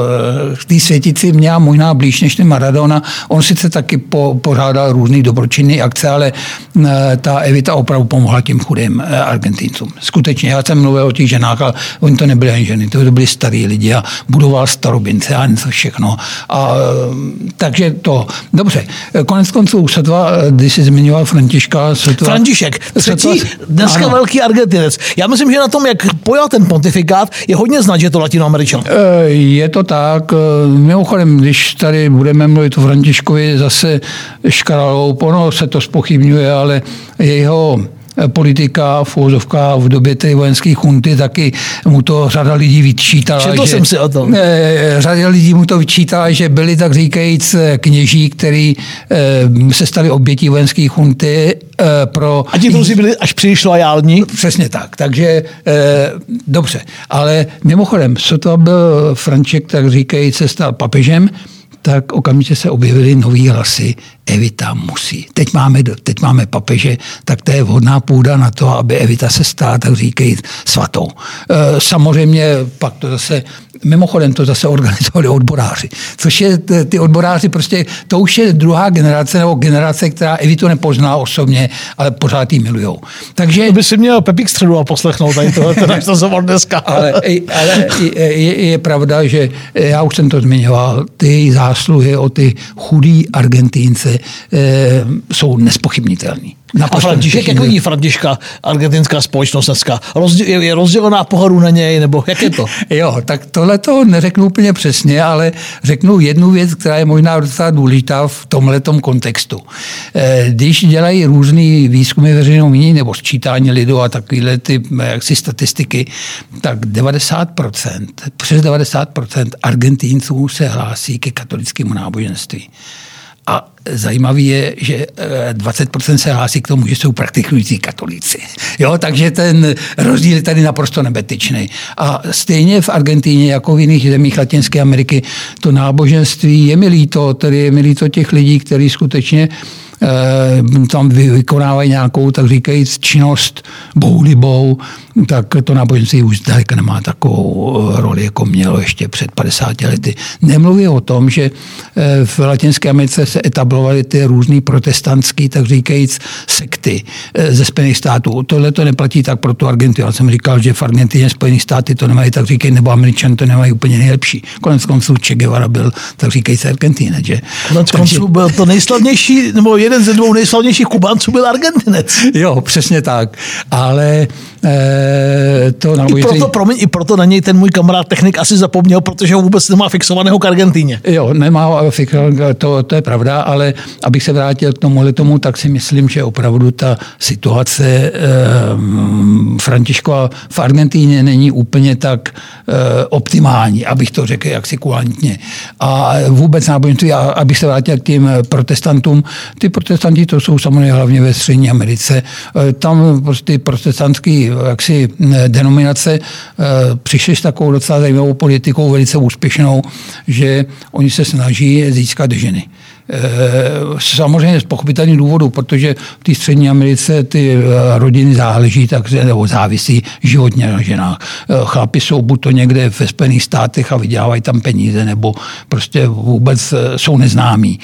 k té světici měla možná blíž než ten Maradona. On sice taky po, pořádal různý dobročinný akce, ale eh, ta Evita opravdu pomohla těm chudým eh, Argentincům. Skutečně, já jsem mluvil o těch ženách, ale oni to nebyly ani ženy, to byli starý lidi a budoval starobince a něco všechno. A, eh, takže to, dobře, konec konců sotva, když jsi zmiňoval Františka, sotva, František, třetí, dneska ano. velký Argentinec. Já myslím, že na tom, jak pojal ten pontifikát, je hodně znát, že je to latinoameričan. Je to tak. Mimochodem, když tady budeme mluvit o Františkovi, zase škaralou, ono se to spochybňuje, ale jeho politika v úzovkách v době té vojenské chunty, taky mu to řada lidí vyčítala. Četl že, jsem si o tom. Eh, řada lidí mu to vyčítala, že byli tak říkajíc kněží, který eh, se stali obětí vojenské chunty eh, pro... A ti druzí byli až příliš lojální? Přesně tak. Takže dobře. Ale mimochodem, co to byl Franček, tak říkajíc, se stal papežem, tak okamžitě se objevily nový hlasy, Evita musí. Teď máme, teď máme papeže, tak to je vhodná půda na to, aby Evita se stala, tak říkají, svatou. E, samozřejmě pak to zase mimochodem to zase organizovali odboráři, což je ty odboráři prostě, to už je druhá generace nebo generace, která Evitu nepozná osobně, ale pořád jí milujou. Takže... To by si měl Pepík středu a poslechnout tady to, to, to jsem dneska. (laughs) ale, ale je, je, pravda, že já už jsem to zmiňoval, ty zásluhy o ty chudý Argentínce e, jsou nespochybnitelné. A František, jak vidí Františka argentinská společnost dneska? Je rozdělená pohledu na něj, nebo jak je to? (laughs) jo, tak tohle to neřeknu úplně přesně, ale řeknu jednu věc, která je možná docela důležitá v tomhle kontextu. Eh, když dělají různý výzkumy veřejnou mínění nebo sčítání lidu a takovéhle ty eh, jaksi statistiky, tak 90%, přes 90% Argentínců se hlásí ke katolickému náboženství. A zajímavý je, že 20% eh, se hlásí k tomu, že jsou praktikující katolíci. Jo, takže ten rozdíl je tady naprosto nebetyčný. A stejně v Argentíně, jako v jiných zemích Latinské Ameriky, to náboženství je mi líto, tedy je mi líto těch lidí, kteří skutečně tam vykonávají nějakou, tak říkají, činnost boulibou, tak to náboženství už daleka nemá takovou eh, roli, jako mělo ještě před 50 lety. Nemluví o tom, že eh, v Latinské Americe se etablovaly ty různé protestantské, tak říkajíc, sekty ze Spojených států. Tohle to neplatí tak pro tu Argentinu. Já jsem říkal, že v Argentině Spojených státy to nemají, tak říkají, nebo Američan to nemají úplně nejlepší. Konec konců Che Guevara byl, tak říkají z Argentiny, že? Konec konců byl to nejslavnější, nebo jeden ze dvou nejslavnějších Kubánců byl Argentinec. Jo, přesně tak. Ale e, to na I proto, promiň, I proto na něj ten můj kamarád technik asi zapomněl, protože ho vůbec nemá fixovaného k Argentíně. Jo, nemá to, to je pravda, ale abych se vrátil k tomu tomu, tak si myslím, že opravdu ta situace e, Františkova v Argentíně není úplně tak e, optimální, abych to řekl jaksi kulantně. A vůbec náboženství, abych se vrátil k těm protestantům, ty protestanti to jsou samozřejmě hlavně ve Střední Americe. E, tam prostě protestantské jaksi denominace e, přišly s takovou docela zajímavou politikou, velice úspěšnou, že oni se snaží získat ženy. Eh, samozřejmě z pochopitelných důvodů, protože v té střední Americe ty eh, rodiny záleží tak, nebo závisí životně na ženách. Eh, chlapi jsou buď to někde ve Spojených státech a vydělávají tam peníze, nebo prostě vůbec jsou neznámí.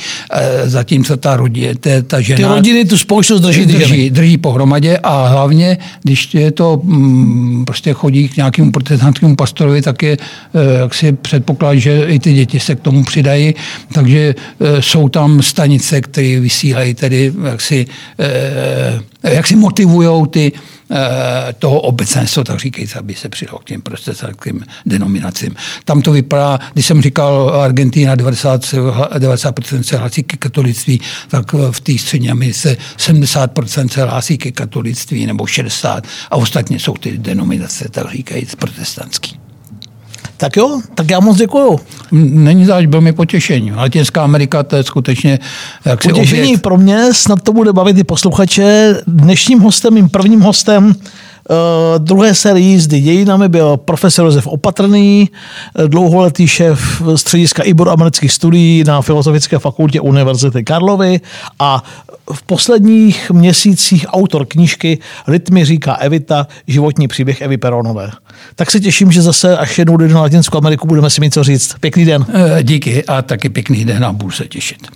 Zatímco ta, rodě, ta žena... Ty rodiny tu společnost drží, drží, drží pohromadě a hlavně, když je to mm, prostě chodí k nějakému protestantskému pastorovi, tak je jak si předpoklad, že i ty děti se k tomu přidají, takže jsou tam stanice, které vysílají tedy, jak si, eh, jak si motivují ty eh, toho obecenstva, tak říkajíc, aby se přidal k těm protestantským denominacím. Tam to vypadá, když jsem říkal Argentina 90, 90% se hlásí ke katolictví, tak v té střední Americe 70% se hlásí ke katolictví nebo 60% a ostatně jsou ty denominace, tak říkajíc, protestantský. Tak jo, tak já moc děkuju. Není zač, byl mi potěšení. Latinská Amerika to je skutečně jak Potěšení objekt. pro mě, snad to bude bavit i posluchače. Dnešním hostem, mým prvním hostem druhé sérii jízdy dějinami byl profesor Josef Opatrný, eh, dlouholetý šéf střediska amerických studií na Filozofické fakultě Univerzity Karlovy a v posledních měsících autor knížky Rytmy říká Evita, životní příběh Evy Peronové. Tak se těším, že zase až jednou do na Latinskou Ameriku budeme si mít co říct. Pěkný den. Eh, díky a taky pěkný den a budu se těšit.